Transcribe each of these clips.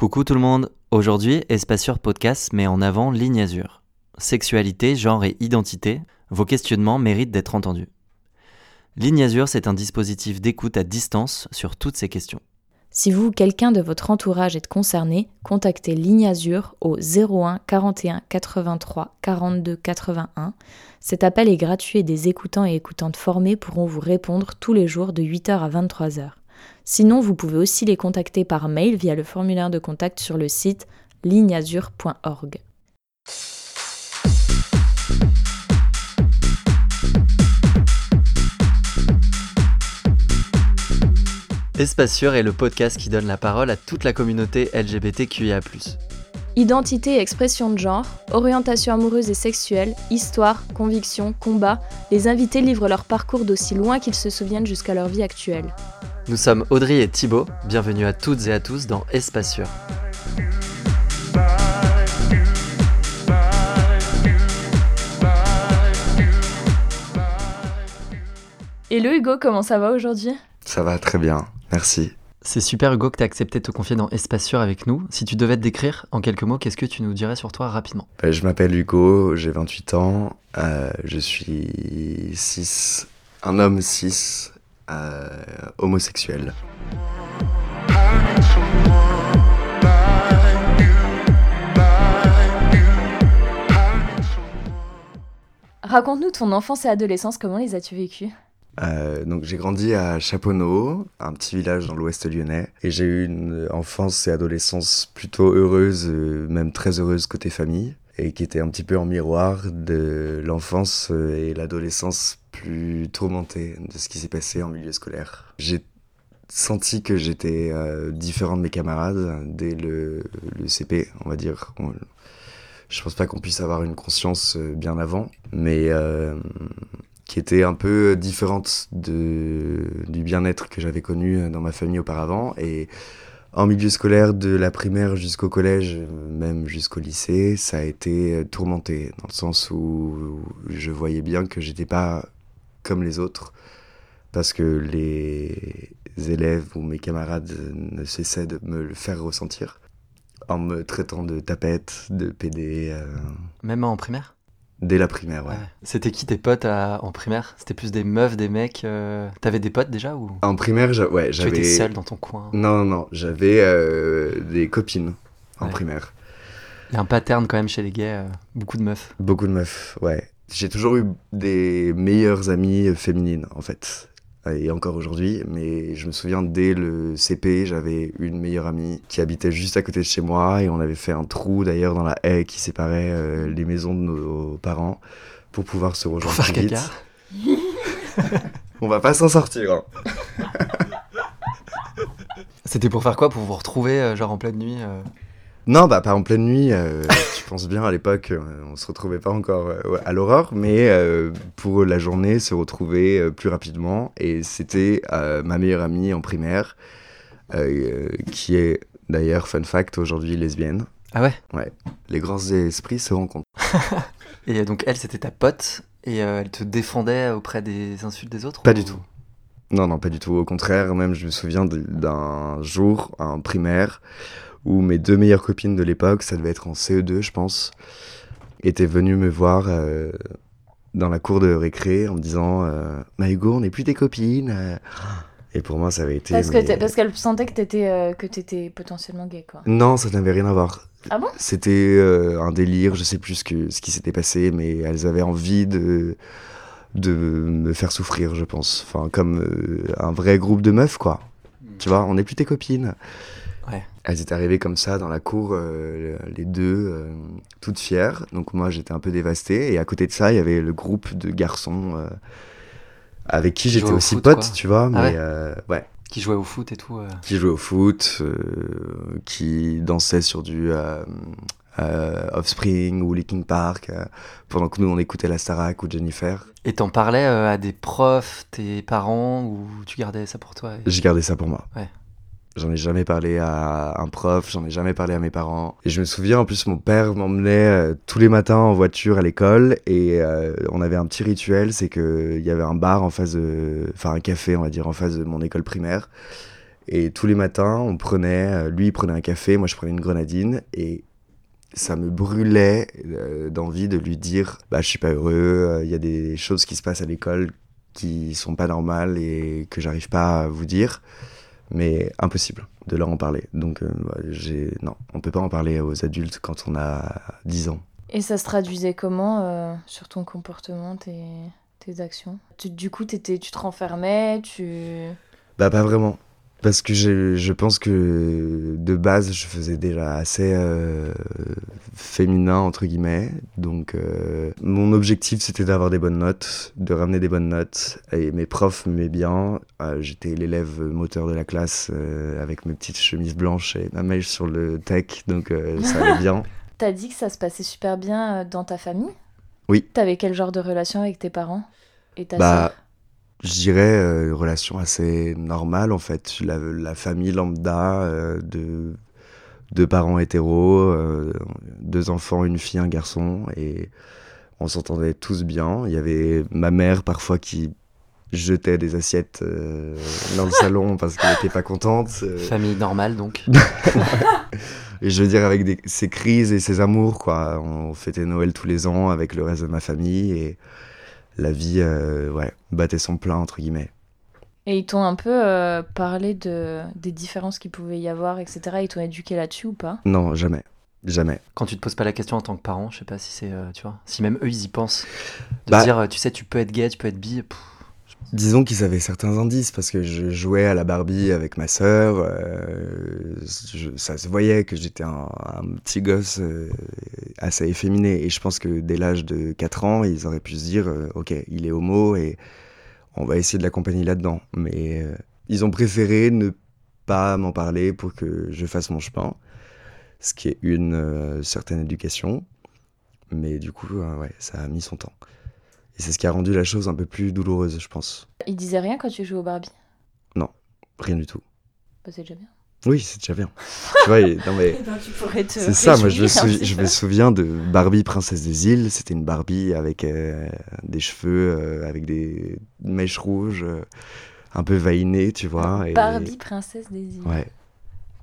Coucou tout le monde, aujourd'hui Espaceur Podcast met en avant Ligne Azur. Sexualité, genre et identité, vos questionnements méritent d'être entendus. Ligne Azur, c'est un dispositif d'écoute à distance sur toutes ces questions. Si vous ou quelqu'un de votre entourage est concerné, contactez Ligne Azur au 01 41 83 42 81. Cet appel est gratuit et des écoutants et écoutantes formés pourront vous répondre tous les jours de 8h à 23h. Sinon, vous pouvez aussi les contacter par mail via le formulaire de contact sur le site ligneazur.org. Espace Sûr est le podcast qui donne la parole à toute la communauté LGBTQIA. Identité et expression de genre, orientation amoureuse et sexuelle, histoire, conviction, combat, les invités livrent leur parcours d'aussi loin qu'ils se souviennent jusqu'à leur vie actuelle. Nous sommes Audrey et Thibaut, bienvenue à toutes et à tous dans Espace Sûr. Hello Hugo, comment ça va aujourd'hui? Ça va très bien, merci. C'est super Hugo que tu as accepté de te confier dans Espace Sûr avec nous. Si tu devais te décrire en quelques mots, qu'est-ce que tu nous dirais sur toi rapidement? Bah, Je m'appelle Hugo, j'ai 28 ans, euh, je suis 6, un homme 6, euh, homosexuel. Raconte-nous ton enfance et adolescence, comment les as-tu vécues? Euh, donc j'ai grandi à Chaponneau, un petit village dans l'ouest lyonnais, et j'ai eu une enfance et adolescence plutôt heureuse, euh, même très heureuse côté famille, et qui était un petit peu en miroir de l'enfance euh, et l'adolescence plus tourmentée de ce qui s'est passé en milieu scolaire. J'ai senti que j'étais différent de mes camarades dès le, CP, on va dire. je pense pas qu'on puisse avoir une conscience bien avant, mais qui était un peu différente de, du bien-être que j'avais connu dans ma famille auparavant. En milieu scolaire, de la primaire jusqu'au collège, même jusqu'au lycée, ça a été tourmenté, dans le sens où je voyais bien que j'étais pas comme les autres, parce que les élèves ou mes camarades ne cessaient de me le faire ressentir, en me traitant de tapette, de PD. Euh. Même en primaire? Dès la primaire, ouais. C'était qui tes potes en primaire? C'était plus des meufs, des mecs euh, T'avais des potes déjà ou? En primaire, ouais, j'avais. Tu étais seul dans ton coin? Non, non, j'avais euh, des copines en primaire. Il y a un pattern quand même chez les gays, euh, beaucoup de meufs. Beaucoup de meufs, ouais. J'ai toujours eu des meilleures amies féminines, en fait et encore aujourd'hui, mais je me souviens dès le CP, j'avais une meilleure amie qui habitait juste à côté de chez moi et on avait fait un trou d'ailleurs dans la haie qui séparait euh, les maisons de nos parents pour pouvoir se rejoindre pour faire vite. on va pas s'en sortir. Hein. C'était pour faire quoi? Pour vous retrouver euh, genre en pleine nuit euh? Non, bah pas en pleine nuit. Euh, pense bien à l'époque, euh, on se retrouvait pas encore euh, à l'aurore, mais pour la journée, se retrouver plus rapidement. Et c'était ma meilleure amie en primaire, qui est d'ailleurs, fun fact, aujourd'hui lesbienne. Ah ouais? Ouais. Les grands esprits se rencontrent. et donc elle, c'était ta pote, et elle te défendait auprès des insultes des autres Pas du tout. Non, non, pas du tout. Au contraire, même je me souviens d'un jour, en primaire, où mes deux meilleures copines de l'époque, ça devait être en CE2 je pense, étaient venues me voir euh, dans la cour de récré en me disant euh, "Ma Hugo, on n'est plus tes copines." Euh. Et pour moi, ça avait été. Parce que parce qu'elle sentait que t'étais euh, que étais potentiellement gay, quoi. Non, ça n'avait rien à voir. Ah bon? C'était un délire, je sais plus ce, que, ce qui s'était passé, mais elles avaient envie de de me faire souffrir, je pense. Enfin, comme un vrai groupe de meufs, quoi. Tu vois, on n'est plus tes copines. Elles étaient arrivées comme ça dans la cour, euh, les deux, euh, toutes fières. Donc moi, j'étais un peu dévasté. Et à côté de ça, il y avait le groupe de garçons euh, avec qui j'étais aussi pote, tu vois. Ah mais ouais. Qui jouaient au foot et tout. Qui jouaient au foot, qui dansaient sur du Offspring ou Linkin Park, pendant que nous, on écoutait la Starac ou Jennifer. Et t'en parlais à des profs, tes parents, ou tu gardais ça pour toi J'ai gardé ça pour moi. Ouais. J'en ai jamais parlé à un prof, j'en ai jamais parlé à mes parents. Et je me souviens, en plus, mon père m'emmenait euh, tous les matins en voiture à l'école et euh, on avait un petit rituel, c'est qu'il y avait un bar en face de. Enfin, un café, on va dire, en face de mon école primaire. Et tous les matins, on prenait, euh, lui il prenait un café, moi je prenais une grenadine, et ça me brûlait d'envie de lui dire bah je suis pas heureux, il y a des choses qui se passent à l'école qui sont pas normales et que j'arrive pas à vous dire, mais impossible de leur en parler. Donc euh, ouais, j'ai non, on peut pas en parler aux adultes quand on a 10 ans. Et ça se traduisait comment euh, sur ton comportement, tes, tes actions? Tu- Du coup, t'étais- tu te renfermais, tu... Bah pas vraiment. Parce que je, je pense que de base, je faisais déjà assez euh, féminin, entre guillemets. Donc euh, mon objectif, c'était d'avoir des bonnes notes, de ramener des bonnes notes. Et mes profs m'aimaient bien. Euh, J'étais l'élève moteur de la classe avec mes petites chemises blanches et ma mèche sur le tech. Donc ça allait bien. T'as dit que ça se passait super bien dans ta famille? Oui. T'avais quel genre de relation avec tes parents et ta Bah, sœur? Je dirais euh, une relation assez normale en fait. La, la famille lambda euh, de deux parents hétéros, euh, deux enfants, une fille, un garçon, et on s'entendait tous bien. Il y avait ma mère parfois qui jetait des assiettes euh, dans le salon parce qu'elle n'était pas contente. euh, Famille normale donc. et je veux dire, avec des, ses crises et ses amours, quoi. On fêtait Noël tous les ans avec le reste de ma famille et la vie, euh, ouais, battait son plein, entre guillemets. Et ils t'ont un peu euh, parlé de, des différences qu'il pouvait y avoir, etc. Ils t'ont éduqué là-dessus ou pas? Non, jamais. Jamais. Quand tu te poses pas la question en tant que parent, je sais pas si c'est, euh, tu vois, si même eux ils y pensent, de Bah- dire, tu sais, tu peux être gay, tu peux être bi. pff, Disons qu'ils avaient certains indices parce que je jouais à la Barbie avec ma sœur. euh, ça se voyait que j'étais un, petit gosse euh, assez efféminé. Et je pense que dès l'âge de 4 ans, ils auraient pu se dire euh, Ok, il est homo et on va essayer de l'accompagner là-dedans. Mais ils ont préféré ne pas m'en parler pour que je fasse mon chemin, ce qui est une certaine éducation. Mais du coup, ouais, ça a mis son temps. Et c'est ce qui a rendu la chose un peu plus douloureuse, je pense. Ils disaient rien quand tu jouais au Barbie? Rien du tout. bah, C'est déjà bien. Oui, c'est déjà bien. tu vois, et- non mais tu pourrais te c'est ça. Moi, je me, souvi- je souviens de Barbie princesse des îles. C'était une Barbie avec euh, des cheveux, euh, avec des mèches rouges, euh, un peu veinées, tu vois. et- Barbie, princesse des îles. Ouais.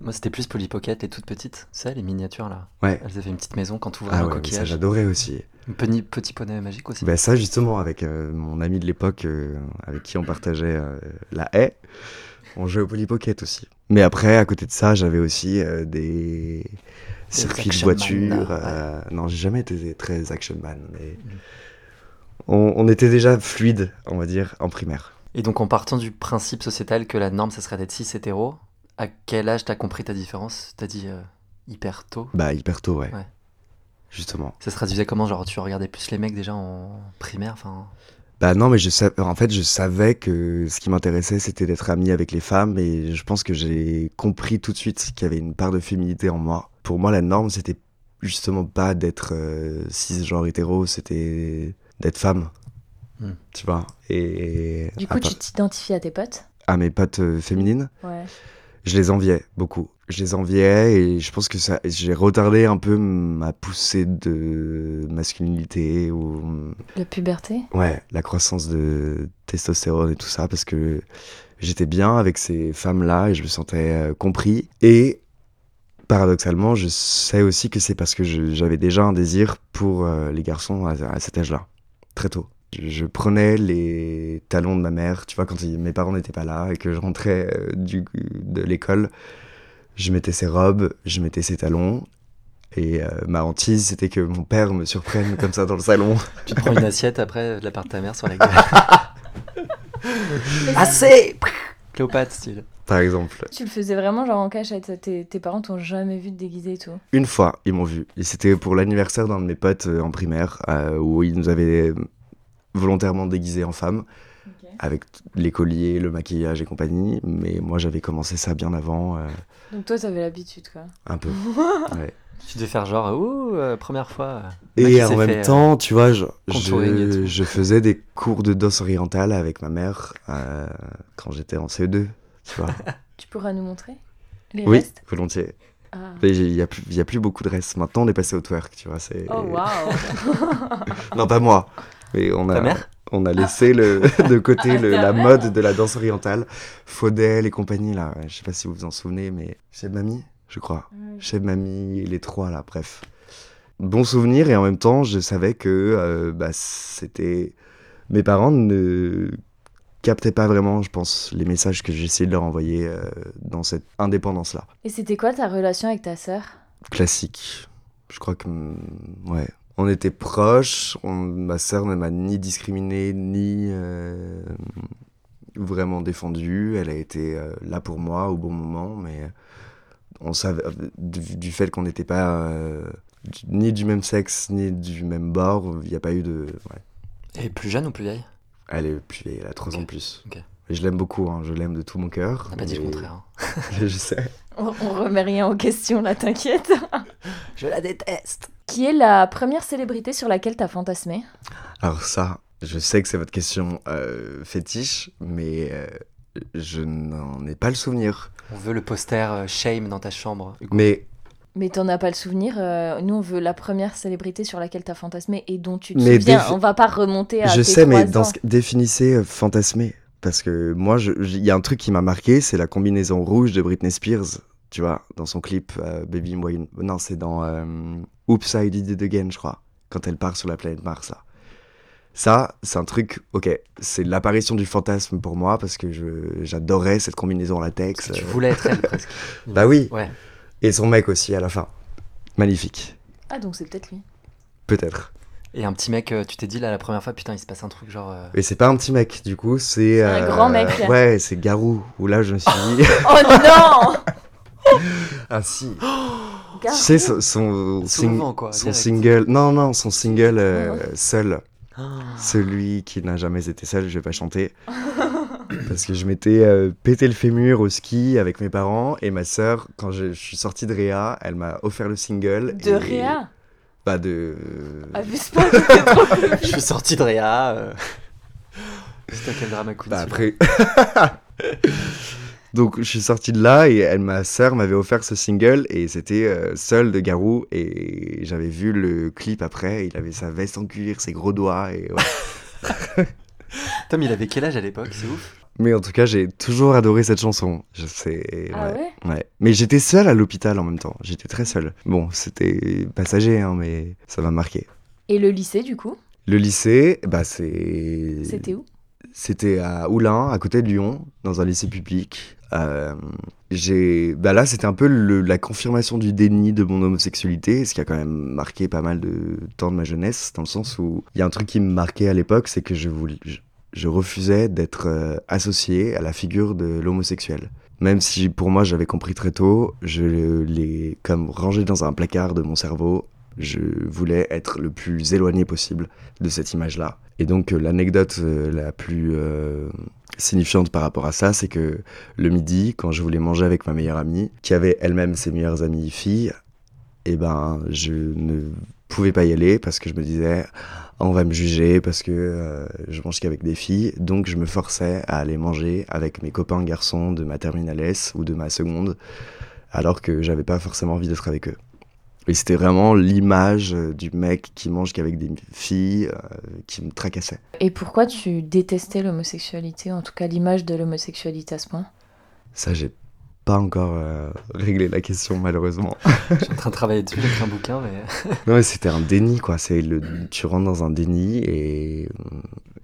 Moi c'était plus Polly Pocket, les toutes petites, tu sais, les miniatures là. Ouais. Elles avaient une petite maison quand tu ouvrais Ah un ouais, mais ça coquillage. j'adorais aussi. Petit, petit poney magique aussi. Bah ça justement avec euh, mon ami de l'époque euh, avec qui on partageait euh, la haie, on jouait au Polly Pocket aussi. Mais après à côté de ça j'avais aussi des circuits de man, voiture. ouais. Non j'ai jamais été très action man mais Mm. on, on était déjà fluide on va dire en primaire. Et donc en partant du principe sociétal que la norme ça serait d'être cis hétéro, à quel âge t'as compris ta différence? T'as dit hyper tôt? Bah hyper tôt ouais. Ouais. Justement. Ça se traduisait comment Genre tu regardais plus les mecs déjà en primaire enfin... Bah non, mais je savais, en fait, je savais que ce qui m'intéressait, c'était d'être ami avec les femmes, et je pense que j'ai compris tout de suite qu'il y avait une part de féminité en moi. Pour moi, la norme, c'était justement pas d'être euh, cisgenre hétéro, c'était d'être femme. Hmm. Tu vois? Et Du coup, tu t'identifies à tes potes? À mes potes euh, féminines, Ouais. je les enviais beaucoup. Je les enviais et je pense que ça, j'ai retardé un peu ma poussée de masculinité ou La puberté? Ouais, la croissance de testostérone et tout ça, parce que j'étais bien avec ces femmes-là et je me sentais euh, compris. Et paradoxalement, je sais aussi que c'est parce que j'avais déjà un désir pour euh, les garçons à, à cet âge-là, très tôt. Je, prenais les talons de ma mère, tu vois, quand mes parents n'étaient pas là et que je rentrais euh, du, de l'école, je mettais ses robes, je mettais ses talons. Et euh, ma hantise, c'était que mon père me surprenne comme ça dans le salon. Tu te prends une assiette après de la part de ta mère sur la gueule. Assez Cléopâtre style. Par exemple. Tu le faisais vraiment genre en cachette Tes, tes parents t'ont jamais vu te déguiser et tout? Une fois, ils m'ont vu. Et c'était pour l'anniversaire d'un de mes potes euh, en primaire, euh, où ils nous avaient volontairement déguisés en femmes, avec les colliers, le maquillage et compagnie. Mais moi, j'avais commencé ça bien avant, euh, Donc toi, t'avais l'habitude quoi. un peu. Ouais. Tu devais faire genre, ouh, euh, première fois. Mec, Et en même fait, euh, temps, tu vois, je, faisais des cours de danse orientale avec ma mère euh, quand j'étais en CE2, tu vois. Tu pourras nous montrer les oui, restes? volontiers. Ah. Il n'y a, plus- il y a plus beaucoup de restes. Maintenant, on est passé au twerk, tu vois. c'est- Oh waouh Non, pas moi. Mais on Ta a, mère? On a laissé le, de côté le- la mode de la danse orientale, Faudel et compagnie là. Je sais pas si vous vous en souvenez, mais chez Mamie, je crois. Chez Mamie, les trois là, bref. Bon souvenir et en même temps, je savais que euh, bah, c'était. Mes parents ne captaient pas vraiment, je pense, les messages que j'essayais de leur envoyer euh, dans cette indépendance là. Et c'était quoi ta relation avec ta sœur? Classique. Je crois que. mm, Ouais. On était proches, on- ma sœur ne m'a ni discriminé, ni euh, vraiment défendu. Elle a été euh, là pour moi au bon moment, mais on savait, du, du fait qu'on n'était pas euh, du- ni du même sexe, ni du même bord, il n'y a pas eu de. ouais. Et plus jeune ou plus vieille? Elle est plus vieille, elle a 3 ans de plus. je l'aime beaucoup, hein, je l'aime de tout mon cœur. On n'a pas dit le contraire. hein. je, je sais. on, on remet rien en question là, t'inquiète. Je la déteste. Qui est la première célébrité sur laquelle t'as fantasmé? Alors ça, je sais que c'est votre question euh, fétiche, mais euh, je n'en ai pas le souvenir. On veut le poster euh, Shame dans ta chambre. Hugo. Mais, Mais t'en as pas le souvenir euh, Nous, on veut la première célébrité sur laquelle t'as fantasmé et dont tu te Mais souviens. défi- On va pas remonter à je tes sais, mais dans ans. ce... définissez euh, fantasmer. Parce que moi, il y a un truc qui m'a marqué, c'est la combinaison rouge de Britney Spears, tu vois, dans son clip euh, Baby Boy. Non, c'est dans euh, Oops, I Did It Again, je crois, quand elle part sur la planète Mars, là. Ça, c'est un truc, ok, c'est l'apparition du fantasme pour moi, parce que j'adorais cette combinaison latex. Tu euh, voulais être elle presque. Bah oui. Ouais. Et son mec aussi à la fin. Magnifique. Ah, donc c'est peut-être lui. Peut-être. Et un petit mec, euh, tu t'es dit là la première fois, putain, il se passe un truc genre. euh, Mais c'est pas un petit mec, du coup, c'est. Un grand mec. Ouais, c'est Garou. Où là, je me suis dit. Oh non ah si. Tu sais, son, son, sing- Souvent, quoi, son direct. single. Non, non, son single euh, Ouais. seul. ah. Celui qui n'a jamais été seul, je vais pas chanter. Parce que je m'étais euh, pété le fémur au ski avec mes parents et ma sœur, quand je, je suis sorti de Réa, elle m'a offert le single. De et- Réa? Bah de. Abuse pas, t'es trop Je suis sorti de Réa. euh. Putain, quel drama coup de Bah après. Donc je suis sorti de là et elle, ma sœur m'avait offert ce single et c'était euh, Seul de Garou et j'avais vu le clip après, il avait sa veste en cuir, ses gros doigts et ouais. Tom, il avait quel âge à l'époque? C'est ouf. Mais en tout cas j'ai toujours adoré cette chanson. Je sais. Ah ouais, ouais? ouais. Mais j'étais seul à l'hôpital en même temps. J'étais très seul. Bon c'était passager hein, mais ça m'a marqué. Et le lycée, du coup? Le lycée, bah c'est. C'était où? C'était à Oulin, à côté de Lyon, dans un lycée public. Euh, bah là, c'était un peu la confirmation du déni de mon homosexualité, ce qui a quand même marqué pas mal de temps de ma jeunesse, dans le sens où il y a un truc qui me marquait à l'époque, c'est que je, refusais d'être euh, associé à la figure de l'homosexuel. Même si pour moi j'avais compris très tôt, je l'ai comme rangé dans un placard de mon cerveau. Je voulais être le plus éloigné possible de cette image-là. Et donc euh, l'anecdote euh, la plus signifiante par rapport à ça, c'est que le midi, quand je voulais manger avec ma meilleure amie, qui avait elle-même ses meilleures amies filles, eh ben je ne pouvais pas y aller parce que je me disais on va me juger parce que euh, je mange qu'avec des filles. Donc je me forçais à aller manger avec mes copains garçons de ma terminale S ou de ma seconde, alors que j'avais pas forcément envie d'être avec eux. Et c'était vraiment l'image euh, du mec qui mange qu'avec des filles euh, qui me tracassait. Et pourquoi tu détestais l'homosexualité, en tout cas l'image de l'homosexualité à ce point? Ça, j'ai pas encore euh, réglé la question, malheureusement. Je suis en train de travailler dessus, j'ai un bouquin, mais. non, mais c'était un déni, quoi. C'est le, tu rentres dans un déni et,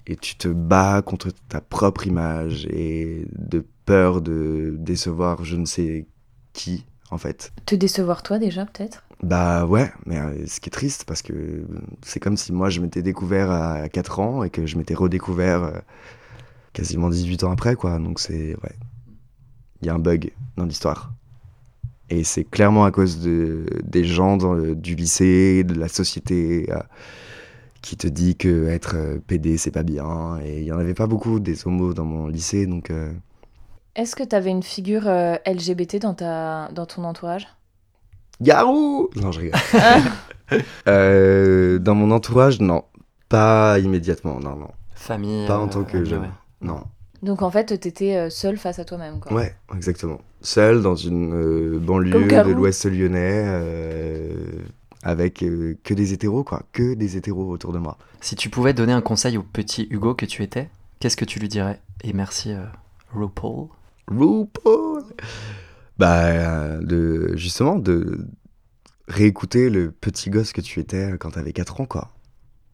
et tu te bats contre ta propre image et de peur de décevoir je ne sais qui, en fait. Te décevoir toi déjà, peut-être? Bah ouais, mais euh, ce qui est triste, parce que c'est comme si moi je m'étais découvert à 4 ans et que je m'étais redécouvert euh, quasiment 18 ans après, quoi. Donc c'est. Ouais. Il y a un bug dans l'histoire. Et c'est clairement à cause de, des gens du lycée, de la société, euh, qui te dit que être euh, PD c'est pas bien. Et il y en avait pas beaucoup des homos dans mon lycée, donc. euh, Est-ce que t'avais une figure euh, LGBT dans, ta... dans ton entourage? Garou Non, je rigole. Euh, dans mon entourage, non. Pas immédiatement, non, non. Famille. Pas en euh, tant que amis, jeune. ouais. Non. Donc en fait, t'étais euh, seul face à toi-même, quoi. Ouais, exactement. Seul dans une euh, banlieue de l'ouest lyonnais, euh, avec euh, que des hétéros, quoi. Que des hétéros autour de moi. Si tu pouvais donner un conseil au petit Hugo que tu étais, qu'est-ce que tu lui dirais? Et merci, euh, RuPaul. RuPaul Bah, euh, de, justement, de réécouter le petit gosse que tu étais quand t'avais 4 ans, quoi.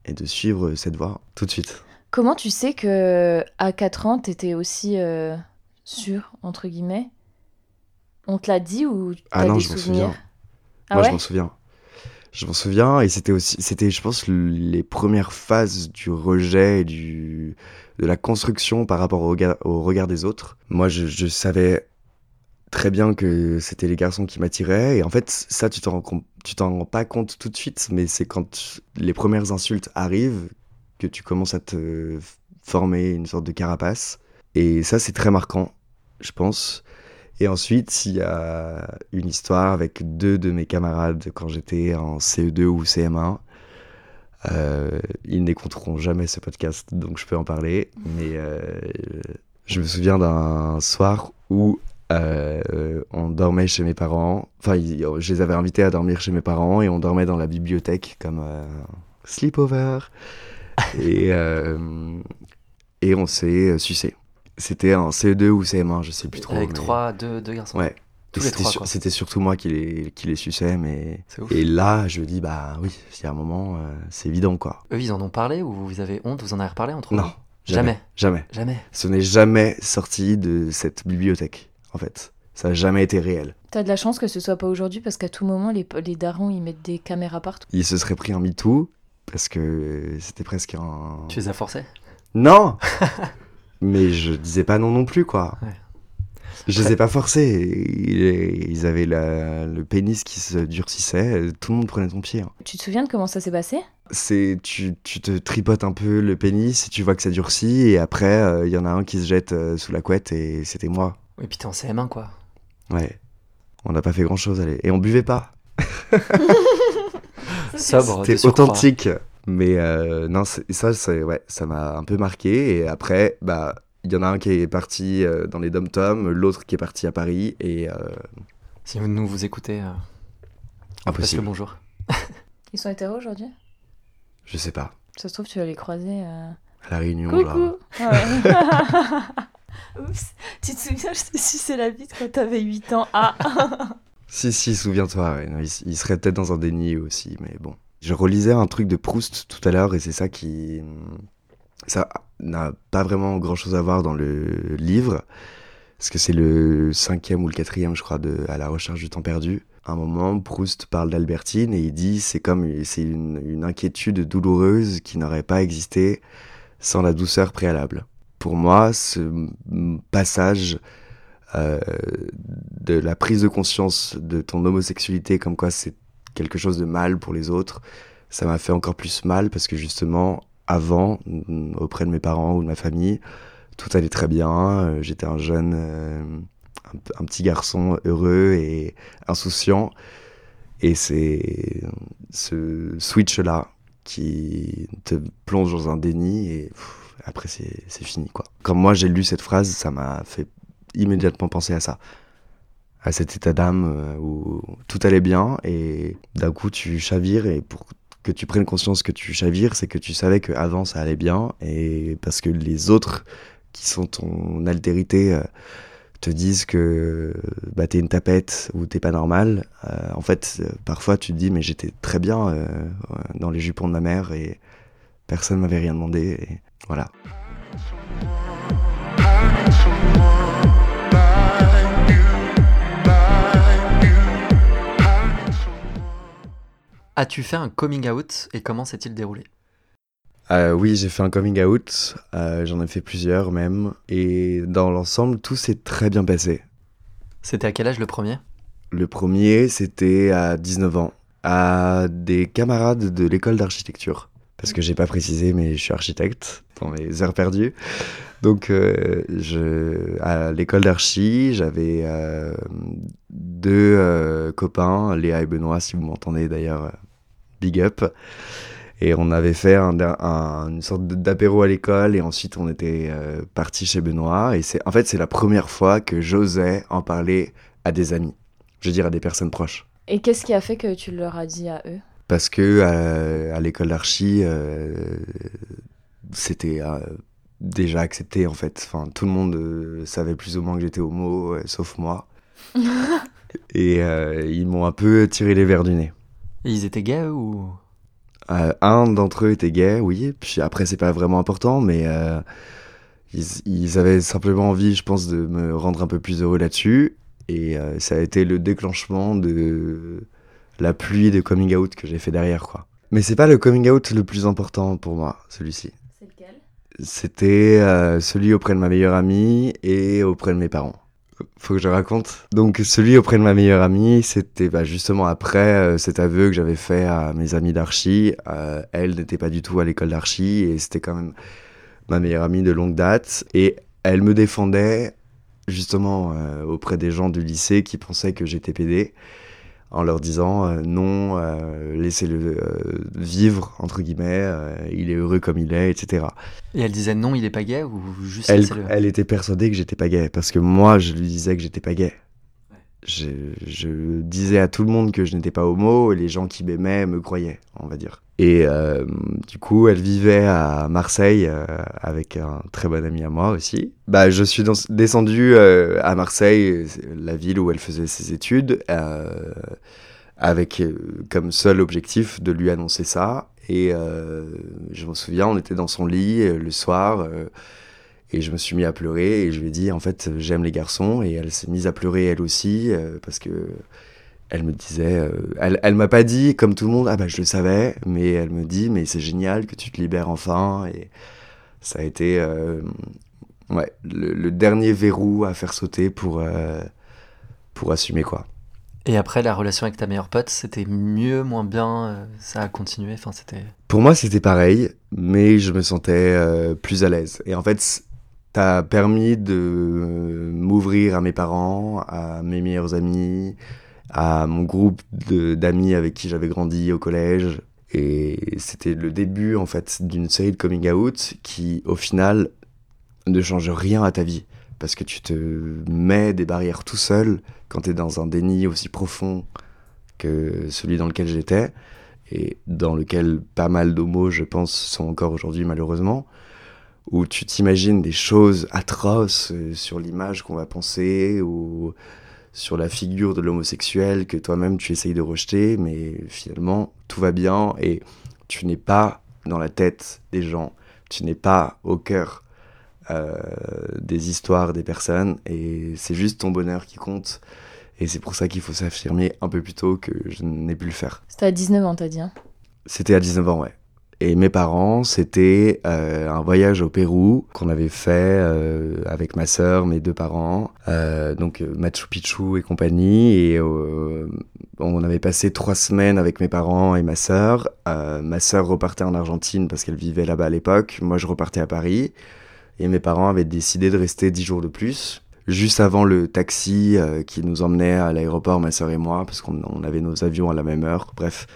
Et de suivre cette voie tout de suite. Comment tu sais que à 4 ans, t'étais aussi euh, sûr, entre guillemets? On te l'a dit ou t'as Ah non, des je m'en souviens. Ah Moi, ouais? je m'en souviens. Je m'en souviens, et c'était aussi, c'était, je pense, le- les premières phases du rejet et du, de la construction par rapport au regard, au regard des autres. Moi, je, je savais très bien que c'était les garçons qui m'attiraient, et en fait, ça, tu t'en rends, pas compte tout de suite, mais c'est quand les premières insultes arrivent que tu commences à te former une sorte de carapace. Et ça, c'est très marquant, je pense. Et ensuite, il y a une histoire avec deux de mes camarades quand j'étais en CE2 ou CM1. Euh, ils n'écouteront jamais ce podcast, donc je peux en parler. Mais euh, je me souviens d'un soir où euh, on dormait chez mes parents. Enfin, ils- je les avais invités à dormir chez mes parents et on dormait dans la bibliothèque comme euh, sleepover. et, euh, et on s'est sucé. C'était en CE2 ou CM1, je sais plus trop. Avec mais- trois, deux, deux garçons. Ouais. Tous les c'était trois. C'était surtout moi qui les, qui les suçais, mais. Et là, je me dis, bah oui, il y a un moment, euh, c'est évident, quoi. Eux, ils en ont parlé ou vous avez honte Vous en avez reparlé entre Non, vous? jamais. Jamais. Jamais. Jamais. Ce n'est jamais sorti de cette bibliothèque, en fait. Ça n'a jamais été réel. T'as de la chance que ce soit pas aujourd'hui parce qu'à tout moment, les, les darons, ils mettent des caméras partout. Il se serait pris un MeToo, parce que c'était presque un. Tu les as forcés? Non Mais je disais pas non non plus, quoi. Ouais. Je les ai pas forcés. Ils ils avaient la- le pénis qui se durcissait. Tout le monde prenait ton pied. hein. Tu te souviens de comment ça s'est passé? C'est tu, tu te tripotes un peu le pénis et tu vois que ça durcit et après il y en a un qui se jette euh, sous la couette et c'était moi. Oui, puis t'es en CM1, quoi. Ouais. On n'a pas fait grand chose allez. et on buvait pas. Sobre, C'était authentique. Mais euh, non, ça ouais, ça m'a un peu marqué et après bah il y en a un qui est parti euh, dans les dom-toms, l'autre qui est parti à Paris et euh, Si vous nous vous écoutez, euh, passe le impossible. bonjour. Ils sont hétéros aujourd'hui? Je sais pas. Ça se trouve, tu vas les croiser. euh. À la réunion là. Coucou Ouais. Oups, tu te souviens, je t'ai sucé la bite quand t'avais 8 ans. Ah Si, si, souviens-toi, ouais. Il, il serait peut-être dans un déni aussi, mais bon. Je relisais un truc de Proust tout à l'heure et c'est ça qui. Ça n'a pas vraiment grand-chose à voir dans le livre, parce que c'est le cinquième ou le quatrième, je crois, de À la recherche du temps perdu. À un moment, Proust parle d'Albertine et il dit c'est comme c'est une inquiétude douloureuse qui n'aurait pas existé sans la douceur préalable. Pour moi, ce passage euh, de la prise de conscience de ton homosexualité comme quoi c'est quelque chose de mal pour les autres, ça m'a fait encore plus mal parce que justement, avant, auprès de mes parents ou de ma famille, tout allait très bien. euh, J'étais un jeune, euh, un, petit garçon heureux et insouciant. Et c'est ce switch-là qui te plonge dans un déni et après c'est fini quoi. Quand moi j'ai lu cette phrase, ça m'a fait immédiatement penser à ça à cet état d'âme euh, où tout allait bien et d'un coup tu chavires et pour que tu prennes conscience que tu chavires, c'est que tu savais qu'avant ça allait bien et parce que les autres qui sont ton altérité euh, te disent que bah, t'es une tapette ou t'es pas normal. Euh, en fait, parfois tu te dis mais j'étais très bien dans les jupons de ma mère et personne m'avait rien demandé et voilà. As-tu fait un coming out et comment s'est-il déroulé? Euh, oui, j'ai fait un coming out, euh, j'en ai fait plusieurs même, et dans l'ensemble, tout s'est très bien passé. C'était à quel âge le premier? Le premier, c'était à 19 ans, à des camarades de l'école d'architecture. Parce que j'ai pas précisé, mais je suis architecte dans mes heures perdues. Donc, euh, à l'école d'archi, j'avais euh, deux euh, copains, Léa et Benoît, si vous m'entendez d'ailleurs, big up. Et on avait fait un, un- une sorte d'apéro à l'école et ensuite on était parti chez Benoît. Et c'est, en fait, c'est la première fois que j'osais en parler à des amis. Je veux dire à des personnes proches. Et qu'est-ce qui a fait que tu leur as dit à eux? Parce que euh, à l'école d'archi, euh, c'était euh, déjà accepté en fait. Enfin, tout le monde euh, savait plus ou moins que j'étais homo, euh, sauf moi. Et euh, ils m'ont un peu tiré les verres du nez. Et ils étaient gays ou? Euh, un d'entre eux était gay, oui. Puis après, c'est pas vraiment important, mais euh, ils, ils avaient simplement envie, je pense, de me rendre un peu plus heureux là-dessus. Et euh, ça a été le déclenchement de la pluie de coming out que j'ai fait derrière, quoi. Mais c'est pas le coming out le plus important pour moi, celui-ci. C'est lequel? C'était euh, celui auprès de ma meilleure amie et auprès de mes parents. Faut que je raconte. Donc celui auprès de ma meilleure amie, c'était bah, justement après euh, cet aveu que j'avais fait à mes amis d'archi. Euh, elle n'était pas du tout à l'école d'archi et c'était quand même ma meilleure amie de longue date. Et elle me défendait justement auprès des gens du lycée qui pensaient que j'étais pédé en leur disant euh, non, euh, laissez-le euh, vivre, entre guillemets, euh, il est heureux comme il est, etc. Et elle disait non, il est pas gay ou juste Elle, elle était persuadée que j'étais pas gay, parce que moi, je lui disais que j'étais pas gay. Je, disais à tout le monde que je n'étais pas homo, et les gens qui m'aimaient me croyaient, on va dire. Et euh, du coup, elle vivait à Marseille euh, avec un très bon ami à moi aussi. Bah, je suis dans- descendu euh, à Marseille, la ville où elle faisait ses études, avec comme seul objectif de lui annoncer ça. Et je me souviens, on était dans son lit le soir. Et je me suis mis à pleurer et je lui ai dit en fait j'aime les garçons et elle s'est mise à pleurer elle aussi euh, parce que elle me disait euh, elle, elle m'a pas dit comme tout le monde ah bah je le savais mais elle me dit mais c'est génial que tu te libères enfin et ça a été euh, ouais le, le dernier verrou à faire sauter pour pour assumer quoi Et après, la relation avec ta meilleure pote, c'était mieux, moins bien Ça a continué? Enfin, c'était. Pour moi, c'était pareil, mais je me sentais euh, plus à l'aise. Et en fait, t'as permis de euh, m'ouvrir à mes parents, à mes meilleurs amis, à mon groupe d'amis avec qui j'avais grandi au collège. Et c'était le début, en fait, d'une série de coming out qui, au final, ne change rien à ta vie. Parce que tu te mets des barrières tout seul quand t'es dans un déni aussi profond que celui dans lequel j'étais et dans lequel pas mal d'homos, je pense, sont encore aujourd'hui malheureusement, où tu t'imagines des choses atroces euh, sur l'image qu'on va penser ou sur la figure de l'homosexuel que toi-même tu essayes de rejeter, mais finalement tout va bien et tu n'es pas dans la tête des gens, tu n'es pas au cœur euh, des histoires des personnes et c'est juste ton bonheur qui compte. Et c'est pour ça qu'il faut s'affirmer un peu plus tôt que je n'ai pu le faire. C'était à 19 ans, t'as dit. Hein? C'était à 19 ans, ouais. Et mes parents, c'était euh, un voyage au Pérou qu'on avait fait euh, avec ma sœur, mes deux parents, euh, donc euh, Machu Picchu et compagnie. Et euh, on avait passé trois semaines avec mes parents et ma sœur. Euh, ma sœur repartait en Argentine parce qu'elle vivait là-bas à l'époque. Moi, je repartais à Paris. Et mes parents avaient décidé de rester dix jours de plus. Juste avant le taxi qui nous emmenait à l'aéroport, ma sœur et moi, parce qu'on on avait nos avions à la même heure. Bref,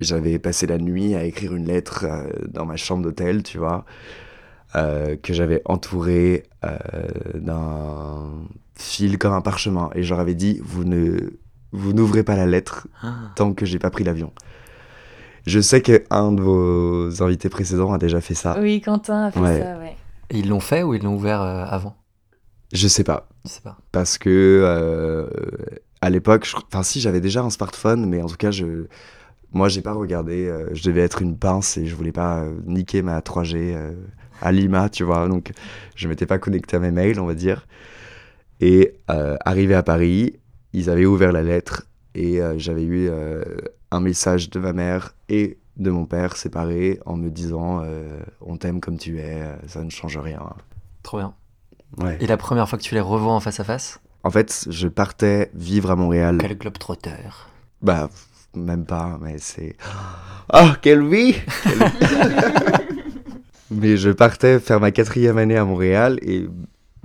j'avais passé la nuit à écrire une lettre euh, dans ma chambre d'hôtel, tu vois, euh, que j'avais entourée euh, d'un fil comme un parchemin. Et je leur avais dit, vous ne, vous n'ouvrez pas la lettre Ah. tant que j'ai pas pris l'avion. Je sais qu'un de vos invités précédents a déjà fait ça. Oui, Quentin a fait Ouais. ça, ouais. Et ils l'ont fait ou ils l'ont ouvert euh, avant? Je sais pas. Je sais pas. parce que euh, à l'époque, je- enfin si j'avais déjà un smartphone, mais en tout cas je, moi j'ai pas regardé, euh, je devais être une pince et je voulais pas euh, niquer ma 3G euh, à Lima, tu vois, donc je m'étais pas connecté à mes mails, on va dire. Et arrivé à Paris, ils avaient ouvert la lettre et j'avais eu un message de ma mère et de mon père séparés en me disant on t'aime comme tu es, ça ne change rien. Trop bien. Ouais. Et la première fois que tu les revois en face à face? En fait, je partais vivre à Montréal. Quel globe trotteur. Bah, même pas, mais c'est. Oh, quelle vie Quelle Mais je partais faire ma quatrième année à Montréal et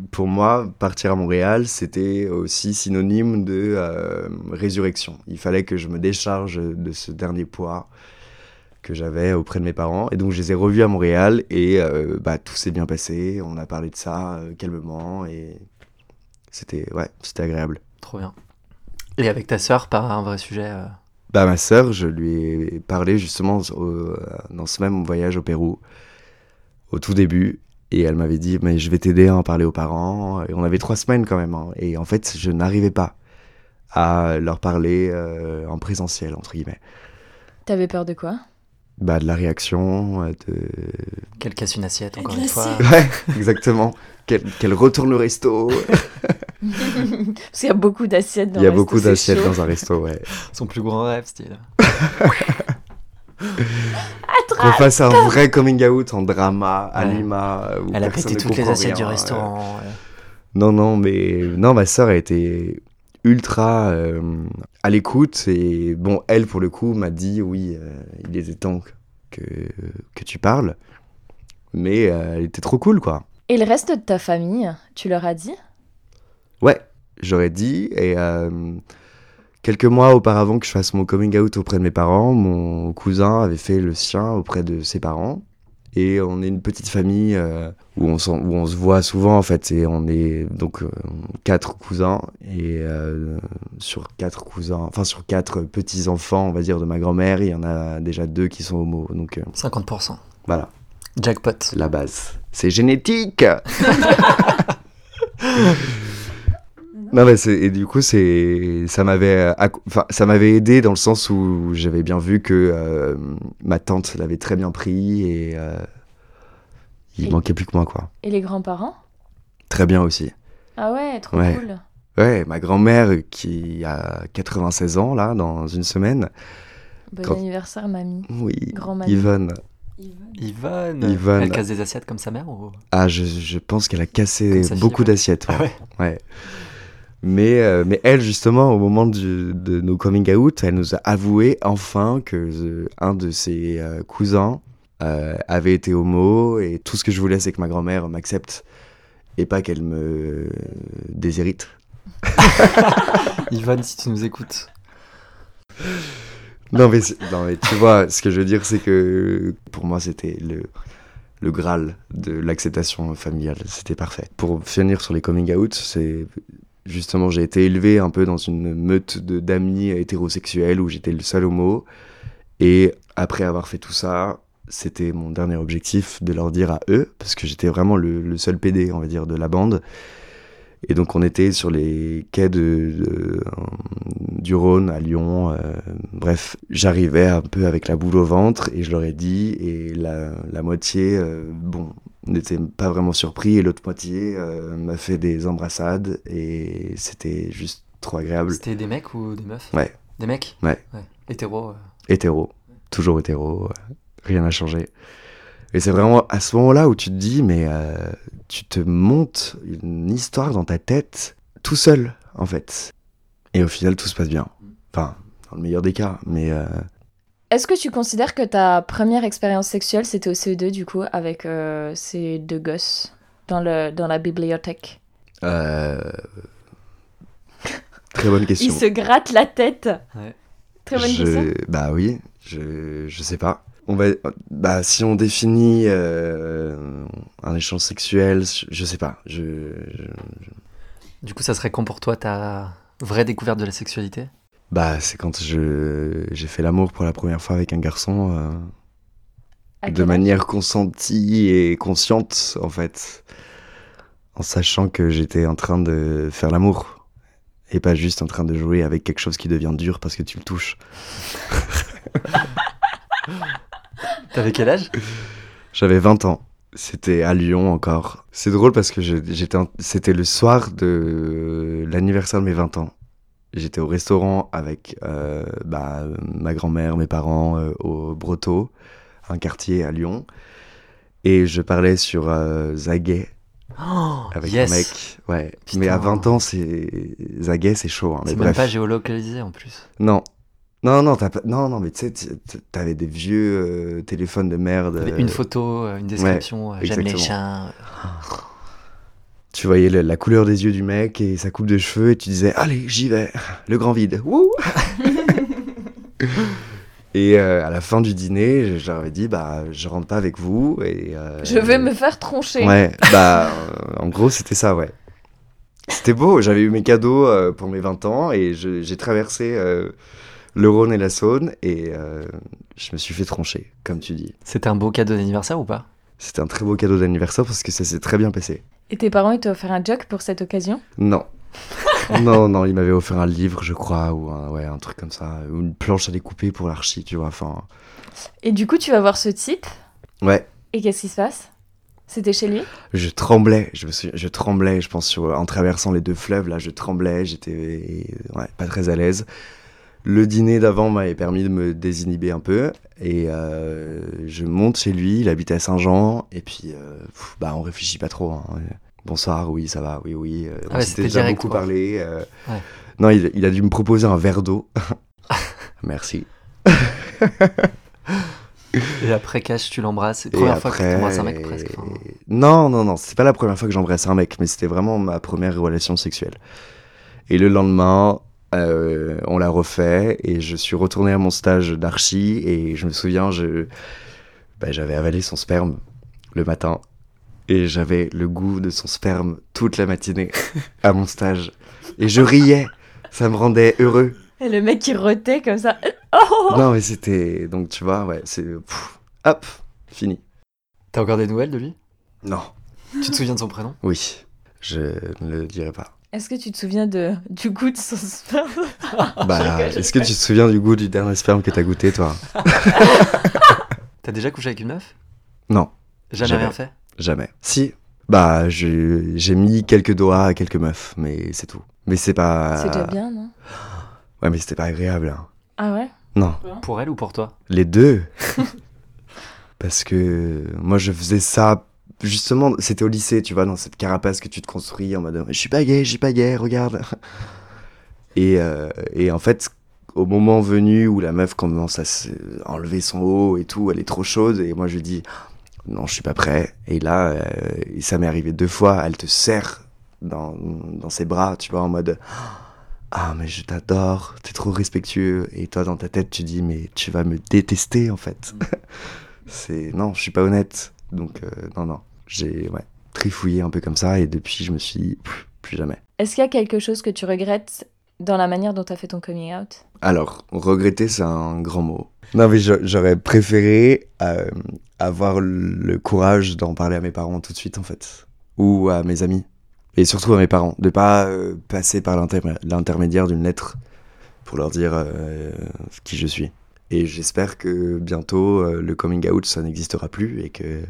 pour moi, partir à Montréal, c'était aussi synonyme de euh, résurrection. Il fallait que je me décharge de ce dernier poids que j'avais auprès de mes parents. Et donc, je les ai revus à Montréal et euh, bah, tout s'est bien passé. On a parlé de ça euh, calmement et c'était ouais, c'était agréable. Trop bien. Et avec ta sœur, pas un vrai sujet Bah, ma sœur, je lui ai parlé justement au- dans ce même voyage au Pérou, au tout début. Et elle m'avait dit, mais je vais t'aider à en parler aux parents. Et on avait trois semaines quand même. hein. Et en fait, je n'arrivais pas à leur parler euh, en présentiel, entre guillemets. T'avais peur de quoi? Bah, de la réaction, euh, de... Qu'elle casse une assiette, encore une fois. Ouais, exactement. Qu'elle qu'elle retourne le resto. Parce qu'il y a beaucoup d'assiettes dans Il y a resto, beaucoup d'assiettes dans un resto, ouais. Son plus grand rêve, style. Qu'on fasse un vrai coming out en drama, à Ouais. Lima. euh, Où Elle a pété toutes les assiettes du euh. restaurant. ouais. Non, non, mais non, ma sœur a été ultra euh, à l'écoute et bon, elle pour le coup m'a dit oui, euh, il était temps que, que tu parles, mais euh, elle était trop cool quoi. Et le reste de ta famille, tu leur as dit? Ouais, j'aurais dit et euh, quelques mois auparavant que je fasse mon coming out auprès de mes parents, mon cousin avait fait le sien auprès de ses parents. Et on est une petite famille euh, où, on s'en- où on se voit souvent en fait. Et on est donc euh, quatre cousins. Et sur quatre cousins, enfin sur quatre petits enfants, on va dire, de ma grand-mère, il y en a déjà deux qui sont homo. Donc euh, 50%. voilà, Jackpot. la base. C'est génétique Non mais c'est- et du coup c'est ça m'avait enfin ça m'avait aidé dans le sens où j'avais bien vu que euh, ma tante l'avait très bien pris et euh, il Et- manquait plus que moi quoi. Et les grands-parents? Très bien aussi. Ah ouais, trop Ouais. cool. Ouais, ma grand-mère qui a 96 ans là dans une semaine. Bon Quand- anniversaire, mamie. Oui, Grand-mamie. Yvonne. Yvonne. Yvonne. Elle casse des assiettes comme sa mère ou... Ah, je, je pense qu'elle a cassé beaucoup ouais. d'assiettes. Ah ouais Ouais. Mais, euh, mais elle, justement, au moment du- de nos coming out, elle nous a avoué enfin que euh, un de ses euh, cousins euh, avait été homo et tout ce que je voulais, c'est que ma grand-mère m'accepte et pas qu'elle me déshérite. Yvonne, si tu nous écoutes. Non mais, non, mais tu vois, ce que je veux dire, c'est que pour moi, c'était le, le graal de l'acceptation familiale. C'était parfait. Pour finir sur les coming out, c'est justement, j'ai été élevé un peu dans une meute d'amis hétérosexuels où j'étais le seul homo. Et après avoir fait tout ça, c'était mon dernier objectif de leur dire à eux, parce que j'étais vraiment le, seul PD, on va dire, de la bande. Et donc on était sur les quais de, de- du Rhône à Lyon. euh, bref, j'arrivais un peu avec la boule au ventre et je leur ai dit, et la, la moitié, euh, bon, n'était pas vraiment surpris, et l'autre moitié euh, m'a fait des embrassades, et c'était juste trop agréable. C'était des mecs ou des meufs? Ouais. Des mecs? Ouais. Hétéro. euh. Hétéro, toujours hétéro, euh, rien n'a changé. Et c'est vraiment à ce moment-là où tu te dis, mais euh, tu te montes une histoire dans ta tête tout seul, en fait. Et au final, tout se passe bien. Enfin, dans le meilleur des cas, mais Est-ce que tu considères que ta première expérience sexuelle, c'était au CE2, du coup, avec euh, ces deux gosses dans, le, dans la bibliothèque? Euh, très bonne question. Ils se grattent la tête Ouais. Très bonne Je- question. Bah oui, je, je sais pas. On va, bah, si on définit euh, un échange sexuel, je, je sais pas. Je, je- Du coup, ça serait quand pour toi ta vraie découverte de la sexualité? Bah, c'est quand je, j'ai fait l'amour pour la première fois avec un garçon euh, de manière consentie et consciente, en fait. En sachant que j'étais en train de faire l'amour. Et pas juste en train de jouer avec quelque chose qui devient dur parce que tu le touches. T'avais quel âge? J'avais 20 ans. C'était à Lyon encore. C'est drôle parce que j'étais, en- c'était le soir de l'anniversaire de mes 20 ans. J'étais au restaurant avec euh, bah, ma grand-mère, mes parents euh, au Broto, un quartier à Lyon. Et je parlais sur euh, Zaguet Oh, avec yes. un mec. Ouais. Putain. Mais à 20 ans, c'est Zaguet, c'est chaud. hein. Mais C'est même pas géolocalisé en plus. Non. Non, non, t'as pas... non, non, mais tu sais, t'avais des vieux euh, téléphones de merde. Une photo, une description, euh, j'aime les chiens. Tu voyais le- la couleur des yeux du mec et sa coupe de cheveux et tu disais allez j'y vais le grand vide Wouh et euh, à la fin du dîner je leur ai dit bah je rentre pas avec vous et euh, Je vais me faire troncher. ouais bah euh, en gros c'était ça ouais c'était beau j'avais eu mes cadeaux euh, pour mes 20 ans et j'ai traversé euh, le Rhône et la Saône, et euh, je me suis fait troncher, comme tu dis. C'était un beau cadeau d'anniversaire ou pas? C'était un très beau cadeau d'anniversaire parce que ça s'est très bien passé. Et tes parents, ils t'ont offert un joke pour cette occasion? Non. non, non, il m'avait offert un livre, je crois, ou un, ouais, un truc comme ça, ou une planche à découper pour l'archi, tu vois. Enfin, Et du coup, tu vas voir ce type, ouais, et qu'est-ce qui se passe? C'était chez lui? Je tremblais, je me suis, je tremblais, je pense, sur, en traversant les deux fleuves, là, je tremblais, j'étais ouais, pas très à l'aise. Le dîner d'avant m'avait permis de me désinhiber un peu, et euh, je monte chez lui, il habite à Saint-Jean, et puis, euh, pff, bah, on réfléchit pas trop. hein. Bonsoir, oui, ça va, oui, oui. euh, Ah on ouais, s'était c'était déjà direct, beaucoup quoi. parlé. euh. Ouais. Non, il, il a dû me proposer un verre d'eau. Merci. Et après, Cash, tu l'embrasses. Première fois que tu embrasses un mec presque. enfin. Non, non, non, c'est pas la première fois que j'embrasse un mec, mais c'était vraiment ma première relation sexuelle. Et le lendemain, euh, on l'a refait et je suis retourné à mon stage d'archi et je me souviens, je, bah, j'avais avalé son sperme le matin et j'avais le goût de son sperme toute la matinée à mon stage et je riais, ça me rendait heureux. Et le mec qui retait comme ça. Oh Non, mais c'était donc tu vois, ouais, c'est pff, hop, fini. T'as encore des nouvelles de lui? Non, Tu te souviens de son prénom? Oui, je ne le dirai pas. Est-ce que tu te souviens de, du goût de son sperme? Bah, est-ce que tu te souviens du goût du dernier sperme que t'as goûté, toi? T'as déjà couché avec une meuf? Non, Jamais, Jamais. rien fait? Jamais. Si, bah, j'ai mis quelques doigts à quelques meufs, mais c'est tout. Mais c'est pas. C'est déjà bien, non? Ouais, mais c'était pas agréable. hein. Ah ouais? Non, Pour elle ou pour toi? Les deux. Parce que moi, je faisais ça. Justement, c'était au lycée, tu vois, dans cette carapace que tu te construis en mode Je suis pas gay, je suis pas gay, regarde. Et, euh, et en fait, au moment venu où la meuf commence à enlever son haut et tout, elle est trop chaude, et moi je lui dis Non, je suis pas prêt. Et là, euh, ça m'est arrivé deux fois, elle te serre dans, dans ses bras, tu vois, en mode Ah, mais je t'adore, t'es trop respectueux. Et toi, dans ta tête, tu dis Mais tu vas me détester en fait. C'est non, je suis pas honnête. Donc, euh, non, non. J'ai ouais, trifouillé un peu comme ça, et depuis, je me suis dit Pff, Plus jamais. Est-ce qu'il y a quelque chose que tu regrettes dans la manière dont tu as fait ton coming out? Alors, regretter, c'est un grand mot. Non, mais j'aurais préféré euh, avoir le courage d'en parler à mes parents tout de suite, en fait. Ou à mes amis. Et surtout à mes parents. De pas euh, passer par l'intermé- l'intermédiaire d'une lettre pour leur dire euh, qui je suis. Et j'espère que bientôt, le coming out, ça n'existera plus et que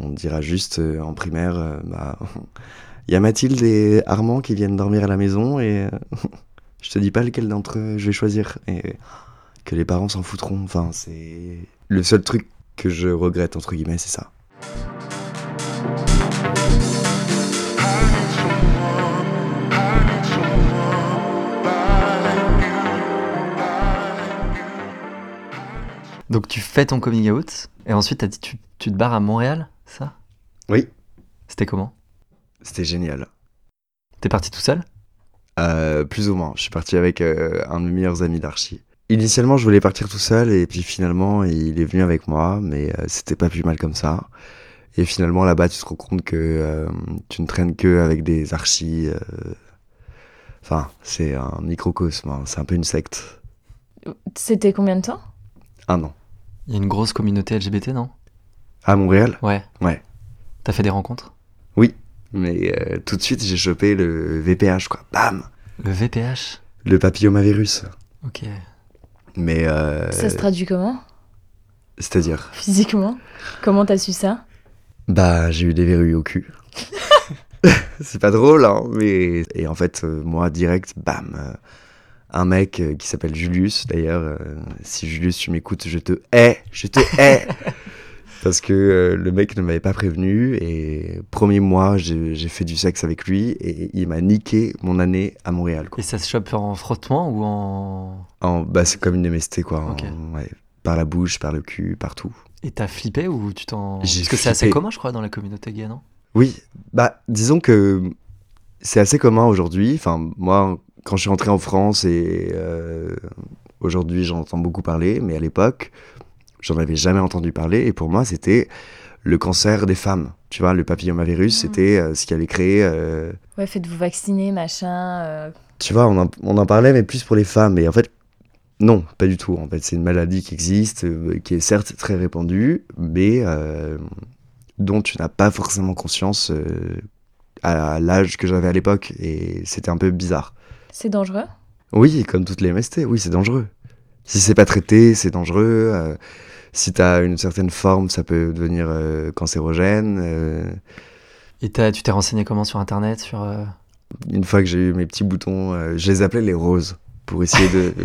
on dira juste euh, en primaire, euh, bah, il y a Mathilde et Armand qui viennent dormir à la maison et je te dis pas lequel d'entre eux je vais choisir et que les parents s'en foutront. Enfin, c'est le seul truc que je regrette entre guillemets, c'est ça. Donc tu fais ton coming out et ensuite t'as dit tu te barres à Montréal, ça Oui, C'était comment c'était génial. T'es parti tout seul Euh, plus ou moins. Je suis parti avec euh, un de mes meilleurs amis d'archi. Initialement, je voulais partir tout seul et puis finalement, il est venu avec moi, mais euh, c'était pas plus mal comme ça. Et finalement, là-bas, tu te rends compte que euh, tu ne traînes que avec des archis. euh, Enfin, c'est un microcosme, hein, c'est un peu une secte. C'était combien de temps? Un an. Il y a une grosse communauté LGBT, non? À Montréal Ouais. Ouais. T'as fait des rencontres? Mais euh, tout de suite, j'ai chopé le VPH, quoi. Bam Le VPH Le papillomavirus. Ok. Mais, euh, Ça se traduit comment? C'est-à-dire? Physiquement? Comment t'as su ça? Bah, j'ai eu des verrues au cul. c'est pas drôle, hein, mais... Et en fait, euh, moi, direct, bam Un mec qui s'appelle Julius, d'ailleurs, euh, si Julius, tu m'écoutes, je te hais Je te hais Parce que euh, le mec ne m'avait pas prévenu, et premier mois, j'ai fait du sexe avec lui, et il m'a niqué mon année à Montréal, quoi. Et ça se chope en frottement ou en. En, bah, c'est comme une MST, quoi. en- Ok. ouais, par la bouche, par le cul, partout. Et t'as flippé ou tu t'en. Parce que c'est assez commun, je crois, dans la communauté gay, non? Oui, bah, disons que c'est assez commun aujourd'hui. Enfin, moi, quand je suis rentré en France et euh, aujourd'hui, j'en entends beaucoup parler, mais à l'époque, j'en avais jamais entendu parler. Et pour moi, c'était le cancer des femmes. Tu vois, le papillomavirus, Mhm. c'était euh, ce qui allait créer. euh, Ouais, faites-vous vacciner, machin. euh, tu vois, on en, on en parlait, mais plus pour les femmes. Et en fait, Non, pas du tout. En fait, c'est une maladie qui existe, qui est certes très répandue, mais dont tu n'as pas forcément conscience à l'âge que j'avais à l'époque. Et c'était un peu bizarre. C'est dangereux? Oui, comme toutes les MST, oui, c'est dangereux. Si c'est pas traité, c'est dangereux. Si tu as une certaine forme, ça peut devenir euh, cancérogène. euh, Et tu t'es renseigné comment sur internet sur, euh, une fois que j'ai eu mes petits boutons, euh, je les appelais les roses pour essayer de.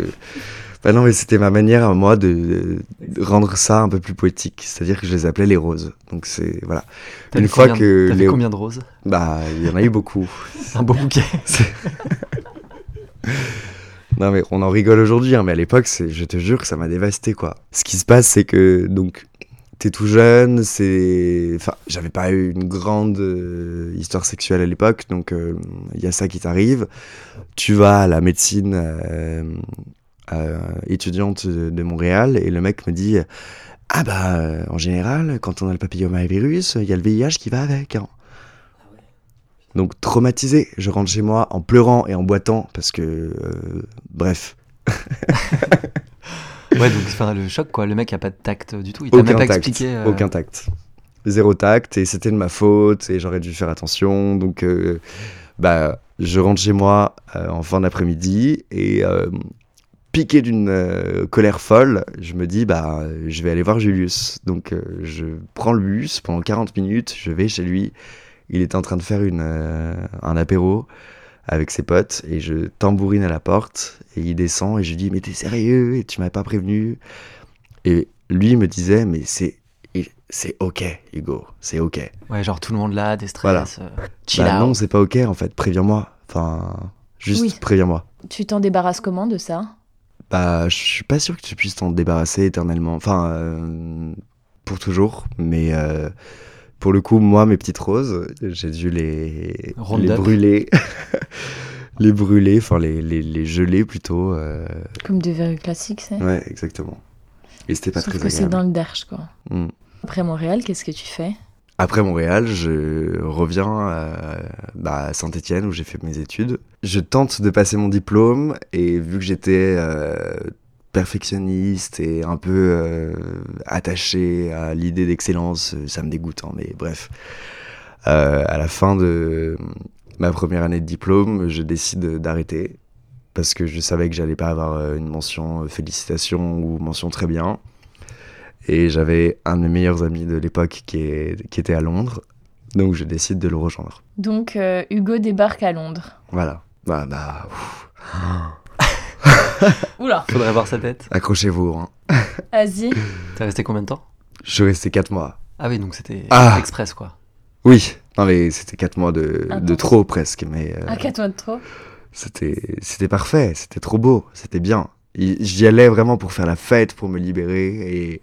Bah non, mais c'était ma manière à moi de, de rendre ça un peu plus poétique. C'est-à-dire que je les appelais les roses. Donc c'est voilà. t'as Une fois combien- que les- combien de roses? Bah il y en a eu beaucoup. Un beau bouquet. Non mais on en rigole aujourd'hui, hein, mais à l'époque, je te jure que ça m'a dévasté quoi. Ce qui se passe, c'est que donc t'es tout jeune, c'est, enfin, j'avais pas eu une grande euh, histoire sexuelle à l'époque, donc euh, il y a ça qui t'arrive. Tu vas à la médecine euh, euh, étudiante de Montréal et le mec me dit ah bah euh, en général, quand on a le papillomavirus, il y a le VIH qui va avec. hein. Donc traumatisé, je rentre chez moi en pleurant et en boitant parce que, euh, bref, Ouais, donc enfin, le choc, quoi. Le mec a pas de tact du tout. Il t'a même pas tact, expliqué. euh, aucun tact, zéro tact et c'était de ma faute et j'aurais dû faire attention. Donc, euh, bah, je rentre chez moi euh, en fin d'après-midi et euh, piqué d'une euh, colère folle, je me dis bah, je vais aller voir Julius. Donc, euh, je prends le bus pendant 40 minutes, je vais chez lui. Il est en train de faire une, euh, un apéro avec ses potes et je tambourine à la porte et il descend et je lui dis mais t'es sérieux et tu m'as pas prévenu et lui me disait mais c'est c'est ok Hugo c'est ok Ouais, genre tout le monde là, des stress. Voilà. euh, chill bah out. non c'est pas ok en fait préviens-moi enfin juste Oui. préviens-moi Tu t'en débarrasses comment de ça? Bah je suis pas sûr que tu puisses t'en débarrasser éternellement enfin euh, pour toujours mais euh, pour le coup moi mes petites roses j'ai dû les brûler. Les brûler enfin les, les, les geler plutôt euh, Comme des verrues classiques, c'est? Ouais exactement. Et c'était pas Sauf très que c'est dans le derche, quoi. Mm. Après Montréal, qu'est-ce que tu fais? Après Montréal, je reviens à, bah, à Saint-Étienne où j'ai fait mes études. Je tente de passer mon diplôme et vu que j'étais euh, perfectionniste et un peu euh, attaché à l'idée d'excellence, ça me dégoûte, hein, mais bref. Euh, à la fin de ma première année de diplôme, je décide d'arrêter parce que je savais que j'allais pas avoir euh, une mention euh, félicitations ou mention très bien. Et j'avais un de mes meilleurs amis de l'époque qui, est- qui était à Londres. Donc je décide de le rejoindre. Donc, euh, Hugo débarque à Londres. Voilà. Bah, bah, ouf. Oula Faudrait voir sa tête. accrochez-vous. hein. Vas-y. T'es resté combien de temps? Je suis resté 4 mois. Ah oui, donc c'était Ah. express, quoi. Oui. Non mais c'était 4 mois de, de trop presque. Mais euh, Un quatre de trop. c'était c'était parfait. C'était trop beau. C'était bien. J'y allais vraiment pour faire la fête, pour me libérer et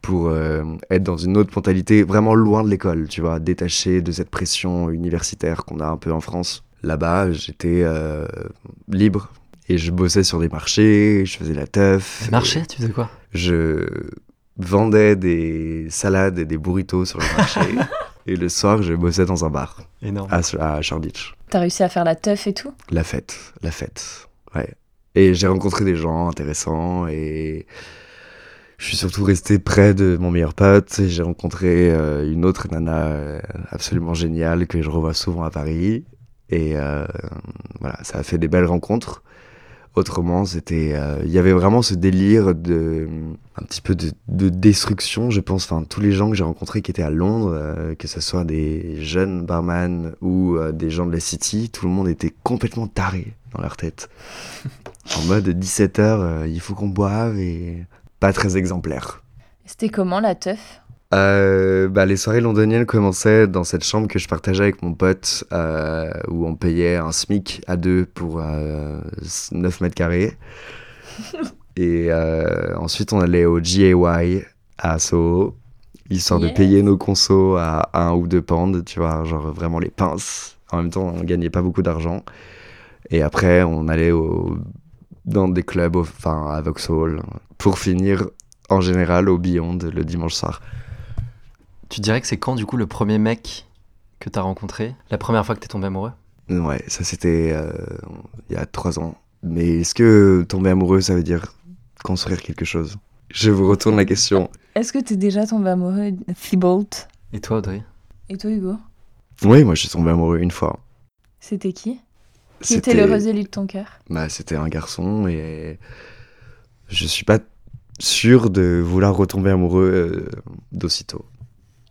pour euh, être dans une autre mentalité, vraiment loin de l'école, tu vois, détaché de cette pression universitaire qu'on a un peu en France. Là-bas, j'étais euh, libre et je bossais sur des marchés, je faisais la teuf. Marché, tu faisais quoi? Je vendais des salades et des burritos sur le marché. et le soir, je bossais dans un bar Énorme. à, à Shoreditch. T'as réussi à faire la teuf et tout? La fête, la fête, ouais. Et j'ai rencontré des gens intéressants et je suis surtout resté près de mon meilleur pote. Et J'ai rencontré euh, une autre nana euh, absolument géniale que je revois souvent à Paris. Et euh, voilà, ça a fait des belles rencontres. Autrement, c'était, euh, il y avait vraiment ce délire de, un petit peu de, de destruction, je pense. Enfin, tous les gens que j'ai rencontrés qui étaient à Londres, euh, que ce soit des jeunes barman ou euh, des gens de la City, tout le monde était complètement taré dans leur tête. en mode 17h, il faut qu'on boive et pas très exemplaire. C'était comment la teuf? Euh, bah, les soirées londoniennes commençaient dans cette chambre que je partageais avec mon pote, euh, où on payait un SMIC à deux pour euh, 9 mètres carrés. Et euh, ensuite, on allait au GAY à Soho, histoire de payer nos consos à un ou deux pounds, tu vois, genre vraiment les pinces. En même temps, on gagnait pas beaucoup d'argent. Et après, on allait au, dans des clubs, enfin à Vauxhall, pour finir en général au Beyond le dimanche soir. Tu dirais que c'est quand, du coup, le premier mec que t'as rencontré? La première fois que t'es tombé amoureux? Ouais, ça c'était euh, il y a trois ans. Mais est-ce que tomber amoureux, ça veut dire construire quelque chose? Je vous retourne la question. Est-ce que t'es déjà tombé amoureux de Thibault? Et toi, Audrey? Et toi, Hugo? Oui, moi je suis tombé amoureux une fois. C'était qui? Qui était l'heureux élu de ton cœur? Bah, C'était un garçon et je suis pas sûr de vouloir retomber amoureux euh, d'aussitôt.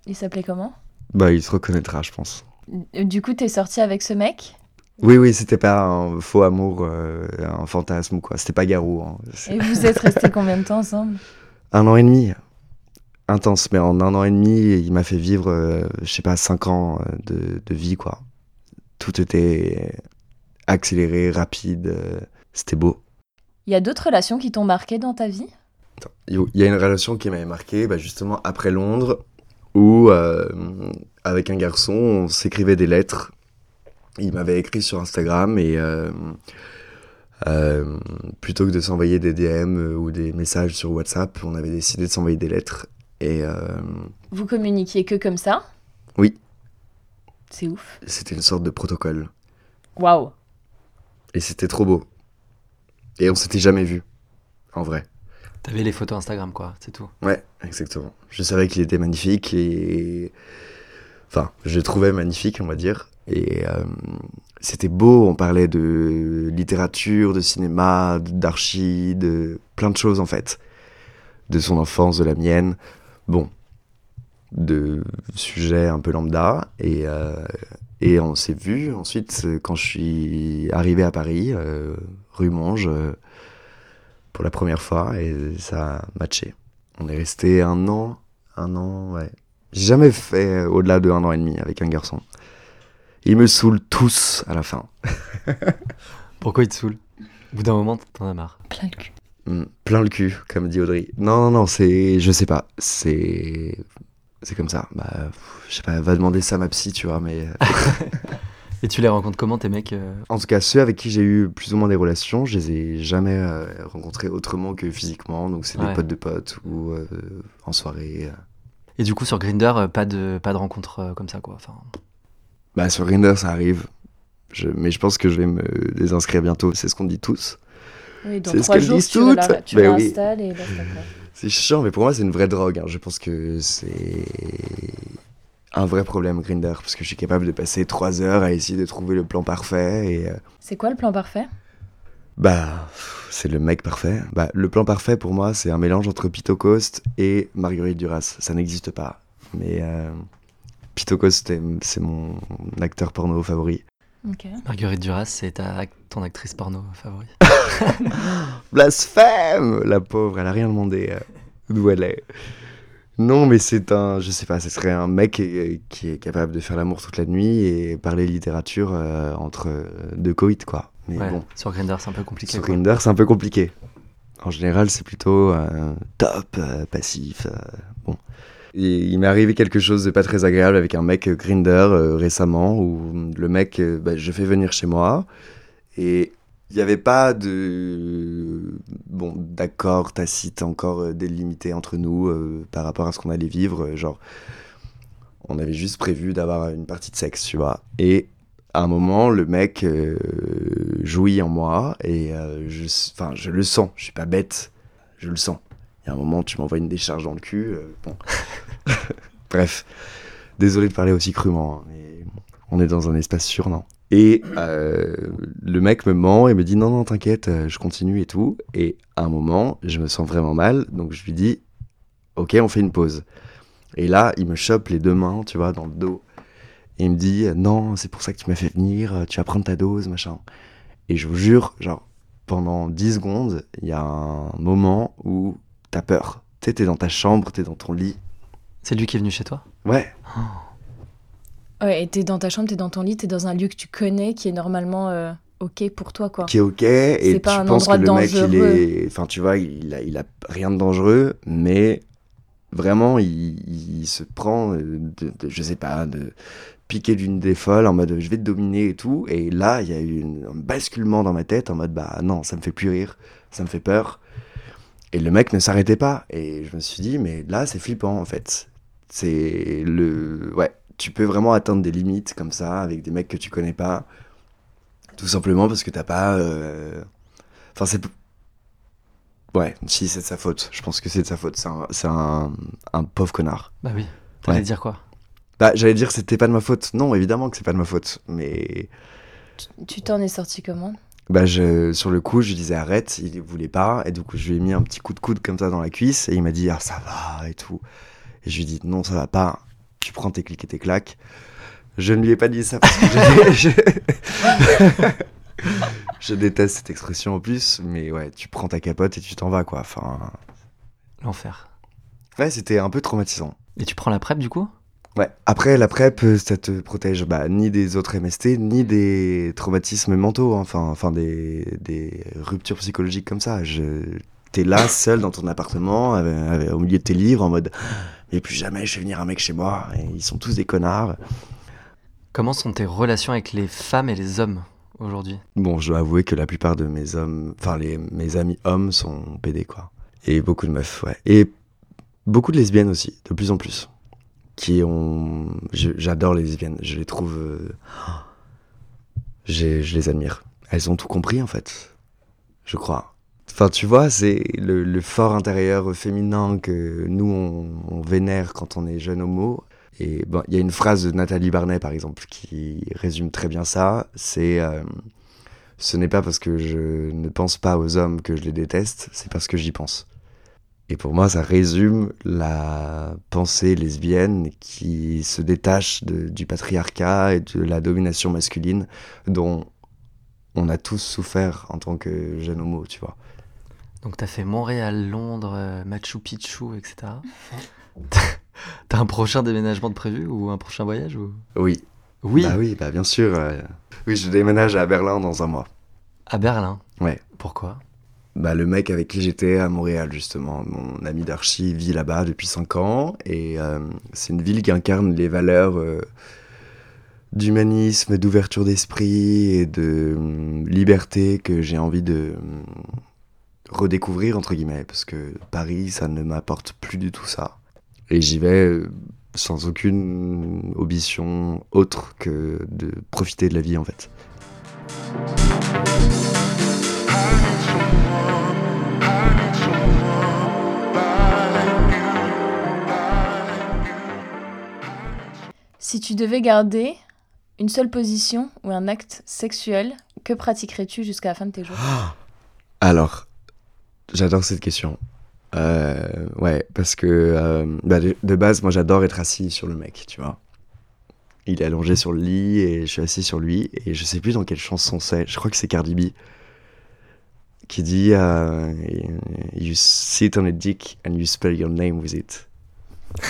Il s'appelait comment? Bah, il se reconnaîtra, je pense. Du coup, t'es sorti avec ce mec? Oui, oui, c'était pas un faux amour, euh, un fantasme ou quoi. C'était pas Garou. hein. Et vous êtes restés combien de temps ensemble? Un an et demi. Intense, mais en un an et demi, il m'a fait vivre, euh, je sais pas, cinq ans euh, de, de vie, quoi. Tout était accéléré, rapide. euh, C'était beau. Il y a d'autres relations qui t'ont marqué dans ta vie? Il y a une relation qui m'avait marqué, bah, justement après Londres, où euh, avec un garçon, on s'écrivait des lettres. Il m'avait écrit sur Instagram et euh, euh, plutôt que de s'envoyer des DM ou des messages sur WhatsApp, on avait décidé de s'envoyer des lettres. Et Vous communiquiez que comme ça? Oui. C'est ouf. c'était une sorte de protocole. Waouh Et c'était trop beau. Et on s'était jamais vu, en vrai. T'avais les photos Instagram, quoi, c'est tout. Ouais, exactement. Je savais qu'il était magnifique et. Enfin, je le trouvais magnifique, on va dire. Et euh, c'était beau, on parlait de littérature, de cinéma, d'archi, de plein de choses en fait. De son enfance, de la mienne. Bon, de sujets un peu lambda. Et, euh, et on s'est vu ensuite quand je suis arrivé à Paris, euh, rue Monge, pour la première fois, et ça a matché. On est resté un an, un an, ouais. J'ai jamais fait au-delà de un an et demi avec un garçon. Ils me saoulent tous à la fin. Pourquoi il te saoule? Au bout d'un moment, t'en as marre. Plein le cul. Hmm, plein le cul, comme dit Audrey. Non, non, non, c'est. Je sais pas. C'est. C'est comme ça. Bah, je sais pas, va demander ça à ma psy, tu vois, mais. Et tu les rencontres comment, tes mecs euh En tout cas, ceux avec qui j'ai eu plus ou moins des relations, je les ai jamais euh, rencontrés autrement que physiquement. Donc, c'est Ouais. des potes de potes ou euh, en soirée. Et du coup, sur Grinder, pas de, pas de rencontre comme ça, quoi. Enfin, Bah, sur Grindr, ça arrive. Je- Mais je pense que je vais me désinscrire bientôt. C'est ce qu'on dit tous. Oui, dans C'est ce qu'elles jours, disent la- toutes. tu Ben oui. et là. C'est chiant, mais pour moi, c'est une vraie drogue. hein. Je pense que c'est un vrai problème, Grinder, parce que je suis capable de passer trois heures à essayer de trouver le plan parfait. Et euh, C'est quoi le plan parfait? Bah, c'est le mec parfait. Bah, le plan parfait pour moi, c'est un mélange entre Pito Coste et Marguerite Duras. Ça n'existe pas. Mais euh, Pito Coste, c'est- mon acteur porno favori. Ok. Marguerite Duras, c'est ta, ton actrice porno favorite. Blasphème La pauvre, elle a rien demandé euh, d'où elle est. Non, mais c'est un, je sais pas, ce serait un mec qui est capable de faire l'amour toute la nuit et parler littérature euh, entre euh, deux coïts, quoi. Mais Ouais, bon, Sur Grinder, c'est un peu compliqué. sur quoi. Grindr, c'est un peu compliqué. En général, c'est plutôt euh, top, euh, passif. bon. Et il m'est arrivé quelque chose de pas très agréable avec un mec Grinder récemment où le mec, bah, je fais venir chez moi et il n'y avait pas de bon d'accord tacite encore euh, délimité entre nous euh, par rapport à ce qu'on allait vivre. euh, genre, on avait juste prévu d'avoir une partie de sexe, tu vois. Et à un moment, le mec jouit en moi et je, enfin, je le sens. Je suis pas bête, je le sens. Il y a un moment, tu m'envoies une décharge dans le cul. bon. Bref, désolé de parler aussi crûment, hein, on est dans un espace sûr, Et euh, le mec me ment et me dit non, non, t'inquiète, euh, je continue et tout. Et à un moment, je me sens vraiment mal, donc je lui dis ok, on fait une pause. Et là, il me chope les deux mains, tu vois, dans le dos. Et il me dit non, c'est pour ça que tu m'as fait venir, euh, tu vas prendre ta dose, machin. Et je vous jure, genre, pendant 10 secondes, il y a un moment où t'as peur. Tu sais, t'es dans ta chambre, t'es dans ton lit. C'est lui qui est venu chez toi? Ouais, Ouais, et t'es dans ta chambre, t'es dans ton lit, t'es dans un lieu que tu connais, qui est normalement euh, ok pour toi, quoi. qui est ok. Et tu pas un penses que le mec, il est. Enfin, tu vois, il a, il a rien de dangereux, mais vraiment, il, il se prend, de, de- je sais pas, de piquer d'une des folles en mode je vais te dominer et tout. Et là, il y a eu un basculement dans ma tête en mode bah non, ça me fait plus rire, ça me fait peur. Et le mec ne s'arrêtait pas. Et je me suis dit, mais là, c'est flippant en fait. C'est le. Ouais, tu peux vraiment atteindre des limites comme ça avec des mecs que tu connais pas. Tout simplement parce que t'as pas euh, Enfin, c'est. Ouais, si, c'est de sa faute. Je pense que c'est de sa faute. C'est un, c'est un, un pauvre connard. Bah oui. T'allais Ouais. dire quoi? Bah, j'allais dire que c'était pas de ma faute. Non, évidemment que c'est pas de ma faute. Mais. Tu t'en es sorti comment? Bah, je, sur le coup, je lui disais arrête, il voulait pas. Et du coup, je lui ai mis un petit coup de coude comme ça dans la cuisse. Et il m'a dit, ah, ça va et tout. Et je lui ai dit, non, ça va pas. Tu prends tes clics et tes claques. Je ne lui ai pas dit ça parce que je, je- je déteste cette expression en plus. Mais ouais, tu prends ta capote et tu t'en vas, quoi. Enfin. L'enfer. Ouais, c'était un peu traumatisant. Et tu prends la PrEP du coup? Ouais. Après, la PrEP, euh, ça te protège bah, ni des autres MST, ni des traumatismes mentaux, hein. enfin, enfin des, des ruptures psychologiques comme ça. Je... T'es là, seul dans ton appartement, avec- avec- au milieu de tes livres, en mode Mais plus jamais je vais venir un mec chez moi, et ils sont tous des connards. Comment sont tes relations avec les femmes et les hommes aujourd'hui? Bon, je dois avouer que la plupart de mes hommes, enfin, les, mes amis hommes sont PD, quoi. Et beaucoup de meufs, ouais. Et beaucoup de lesbiennes aussi, de plus en plus. Qui ont. J'adore les lesbiennes, je les trouve. euh, j'ai- Je les admire. Elles ont tout compris, en fait. Je crois. Enfin, tu vois, c'est le, fort intérieur féminin que nous, on, vénère quand on est jeune homo. Et il y a une phrase de Nathalie Barnet, par exemple, qui résume très bien ça. C'est. euh, ce n'est pas parce que je ne pense pas aux hommes que je les déteste, c'est parce que j'y pense. Et pour moi, ça résume la pensée lesbienne qui se détache du patriarcat et de la domination masculine dont on a tous souffert en tant que jeune homo, tu vois. Donc t'as fait Montréal, Londres, euh, Machu Picchu, etc. T'as un prochain déménagement de prévu ou un prochain voyage ou... Oui, Oui, bah oui, bah bien sûr. euh, Oui, je déménage à Berlin dans un mois. à Berlin? Ouais. Pourquoi? Bah, le mec avec qui j'étais à Montréal, justement, mon ami d'archi vit là-bas depuis 5 ans. Et euh, c'est une ville qui incarne les valeurs euh, d'humanisme, d'ouverture d'esprit et de hum, liberté que j'ai envie de hum, redécouvrir, entre guillemets. Parce que Paris, ça ne m'apporte plus du tout ça. Et j'y vais euh, sans aucune ambition autre que de profiter de la vie, en fait. Si tu devais garder une seule position ou un acte sexuel, que pratiquerais-tu jusqu'à la fin de tes jours? Alors, j'adore cette question. Euh, ouais, parce que euh, bah, de, de base, moi j'adore être assis sur le mec, tu vois. Il est allongé sur le lit et je suis assis sur lui et je sais plus dans quelle chanson c'est. Je crois que c'est Cardi B qui dit euh, You sit on a dick and you spell your name with it.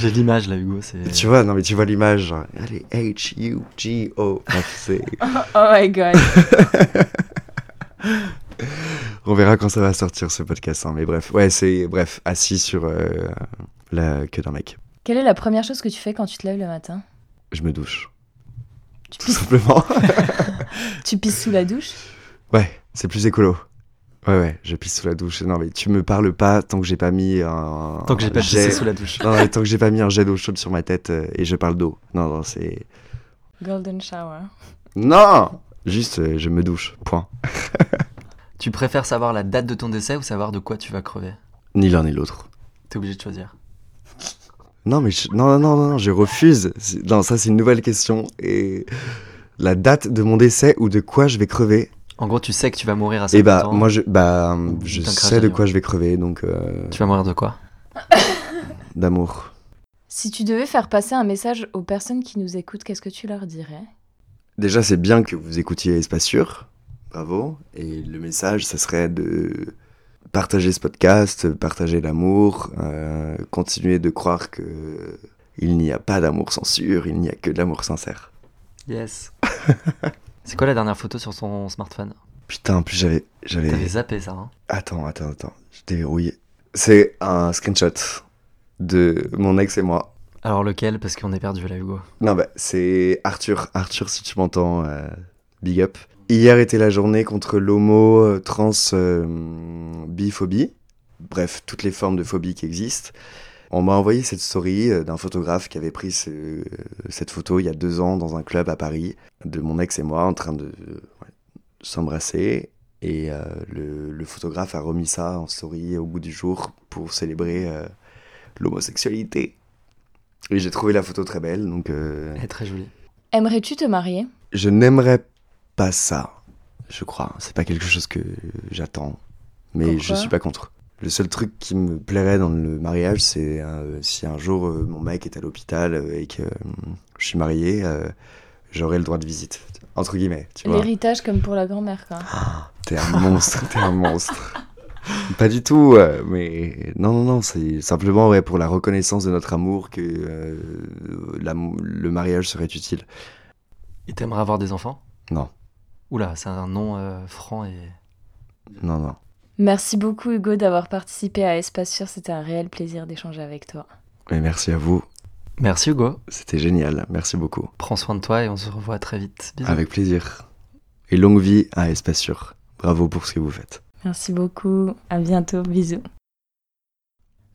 J'ai l'image là, Hugo. C'est... Tu vois, non mais tu vois l'image. Allez, H-U-G-O. Bref, c'est- Oh my god. On verra quand ça va sortir ce podcast, hein, mais bref, ouais, c'est bref, assis sur euh, la queue d'un mec. Quelle est la première chose que tu fais quand tu te lèves le matin? Je me douche, tu tout pisses, simplement. tu pisses sous la douche? Ouais, c'est plus écolo. Ouais, ouais, je pisse sous la douche. Non, mais tu me parles pas tant que j'ai pas mis un. Tant que j'ai pas jet- pissé sous la douche. Non, mais tant que j'ai pas mis un jet d'eau chaude sur ma tête euh, et je parle d'eau. Non, non, c'est. Golden shower. Non Juste, euh, je me douche, point. Tu préfères savoir la date de ton décès ou savoir de quoi tu vas crever? Ni l'un ni l'autre. T'es obligé de choisir. Non, mais je... non, non, non, non, je refuse. C'est- Non, ça, c'est une nouvelle question. Et la date de mon décès ou de quoi je vais crever? En gros, tu sais que tu vas mourir à Et 50 bah, ans. moi, je, bah, je sais de quoi je vais crever, donc euh, Tu vas mourir de quoi? D'amour. Si tu devais faire passer un message aux personnes qui nous écoutent, qu'est-ce que tu leur dirais? Déjà, c'est bien que vous écoutiez Espace Sûr. Bravo. Et le message, ça serait de partager ce podcast, partager l'amour, euh, continuer de croire que il n'y a pas d'amour sans sûr, il n'y a que de l'amour sincère. Yes. C'est quoi la dernière photo sur son smartphone? Putain, en plus, j'avais, j'avais. T'avais zappé ça, hein? Attends, attends, attends. Je t'ai verrouillé. C'est un screenshot de mon ex et moi. Alors lequel? Parce qu'on est perdu là, Hugo. Non, bah, c'est Arthur. Arthur, si tu m'entends, euh, big up. Hier était la journée contre l'homo, euh, euh, biphobie. Bref, toutes les formes de phobie qui existent. On m'a envoyé cette story d'un photographe qui avait pris ce- cette photo il y a deux ans dans un club à Paris, de mon ex et moi en train de, s'embrasser. Et le, le photographe a remis ça en story au bout du jour pour célébrer l'homosexualité. Et j'ai trouvé la photo très belle, donc euh, Elle est très jolie. Aimerais-tu te marier? je n'aimerais pas ça, je crois. C'est pas quelque chose que j'attends, mais je Pourquoi? suis pas contre. Le seul truc qui me plairait dans le mariage, c'est euh, si un jour euh, mon mec est à l'hôpital euh, et que euh, je suis marié, euh, j'aurai le droit de visite, entre guillemets. L'héritage comme pour la grand-mère, quoi. Ah, t'es un monstre, t'es un monstre. Pas du tout, euh, mais non, non, non, c'est simplement ouais, pour la reconnaissance de notre amour que euh, la- le mariage serait utile. Et t'aimerais avoir des enfants? Non, Oula, c'est un nom euh, franc et. non, non. Merci beaucoup Hugo d'avoir participé à Espace Sûr, c'était un réel plaisir d'échanger avec toi. Mais merci à vous, Merci Hugo. c'était génial, merci beaucoup. Prends soin de toi et on se revoit très vite. Bisous. Avec plaisir. Et longue vie à Espace Sûr. Bravo pour ce que vous faites. Merci beaucoup, à bientôt, bisous.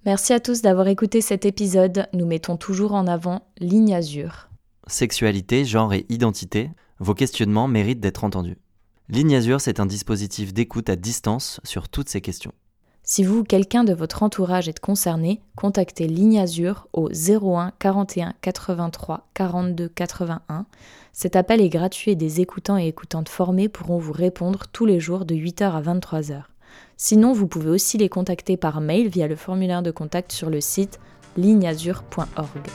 Merci à tous d'avoir écouté cet épisode, nous mettons toujours en avant Ligne Azur. Sexualité, genre et identité, vos questionnements méritent d'être entendus. Ligne Azur, c'est un dispositif d'écoute à distance sur toutes ces questions. Si vous ou quelqu'un de votre entourage est concerné, contactez Ligne Azur au 01 41 83 42 81. Cet appel est gratuit et des écoutants et écoutantes formés pourront vous répondre tous les jours de 8h à 23h. Sinon, vous pouvez aussi les contacter par mail via le formulaire de contact sur le site ligneazur.org.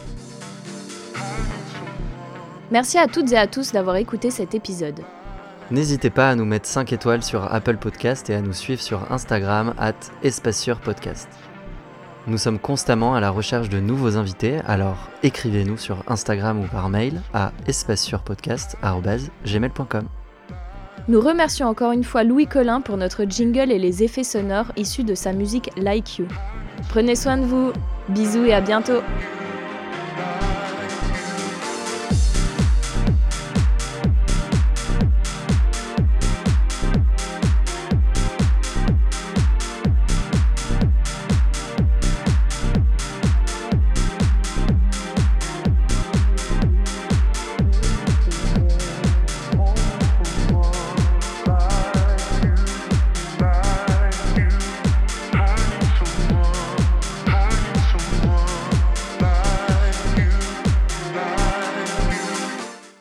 Merci à toutes et à tous d'avoir écouté cet épisode. N'hésitez pas à nous mettre 5 étoiles sur Apple Podcast et à nous suivre sur Instagram at Podcast. Nous sommes constamment à la recherche de nouveaux invités, alors écrivez-nous sur Instagram ou par mail à espacesurpodcast.gmail.com. Nous remercions encore une fois Louis Collin pour notre jingle et les effets sonores issus de sa musique Like You. Prenez soin de vous, bisous et à bientôt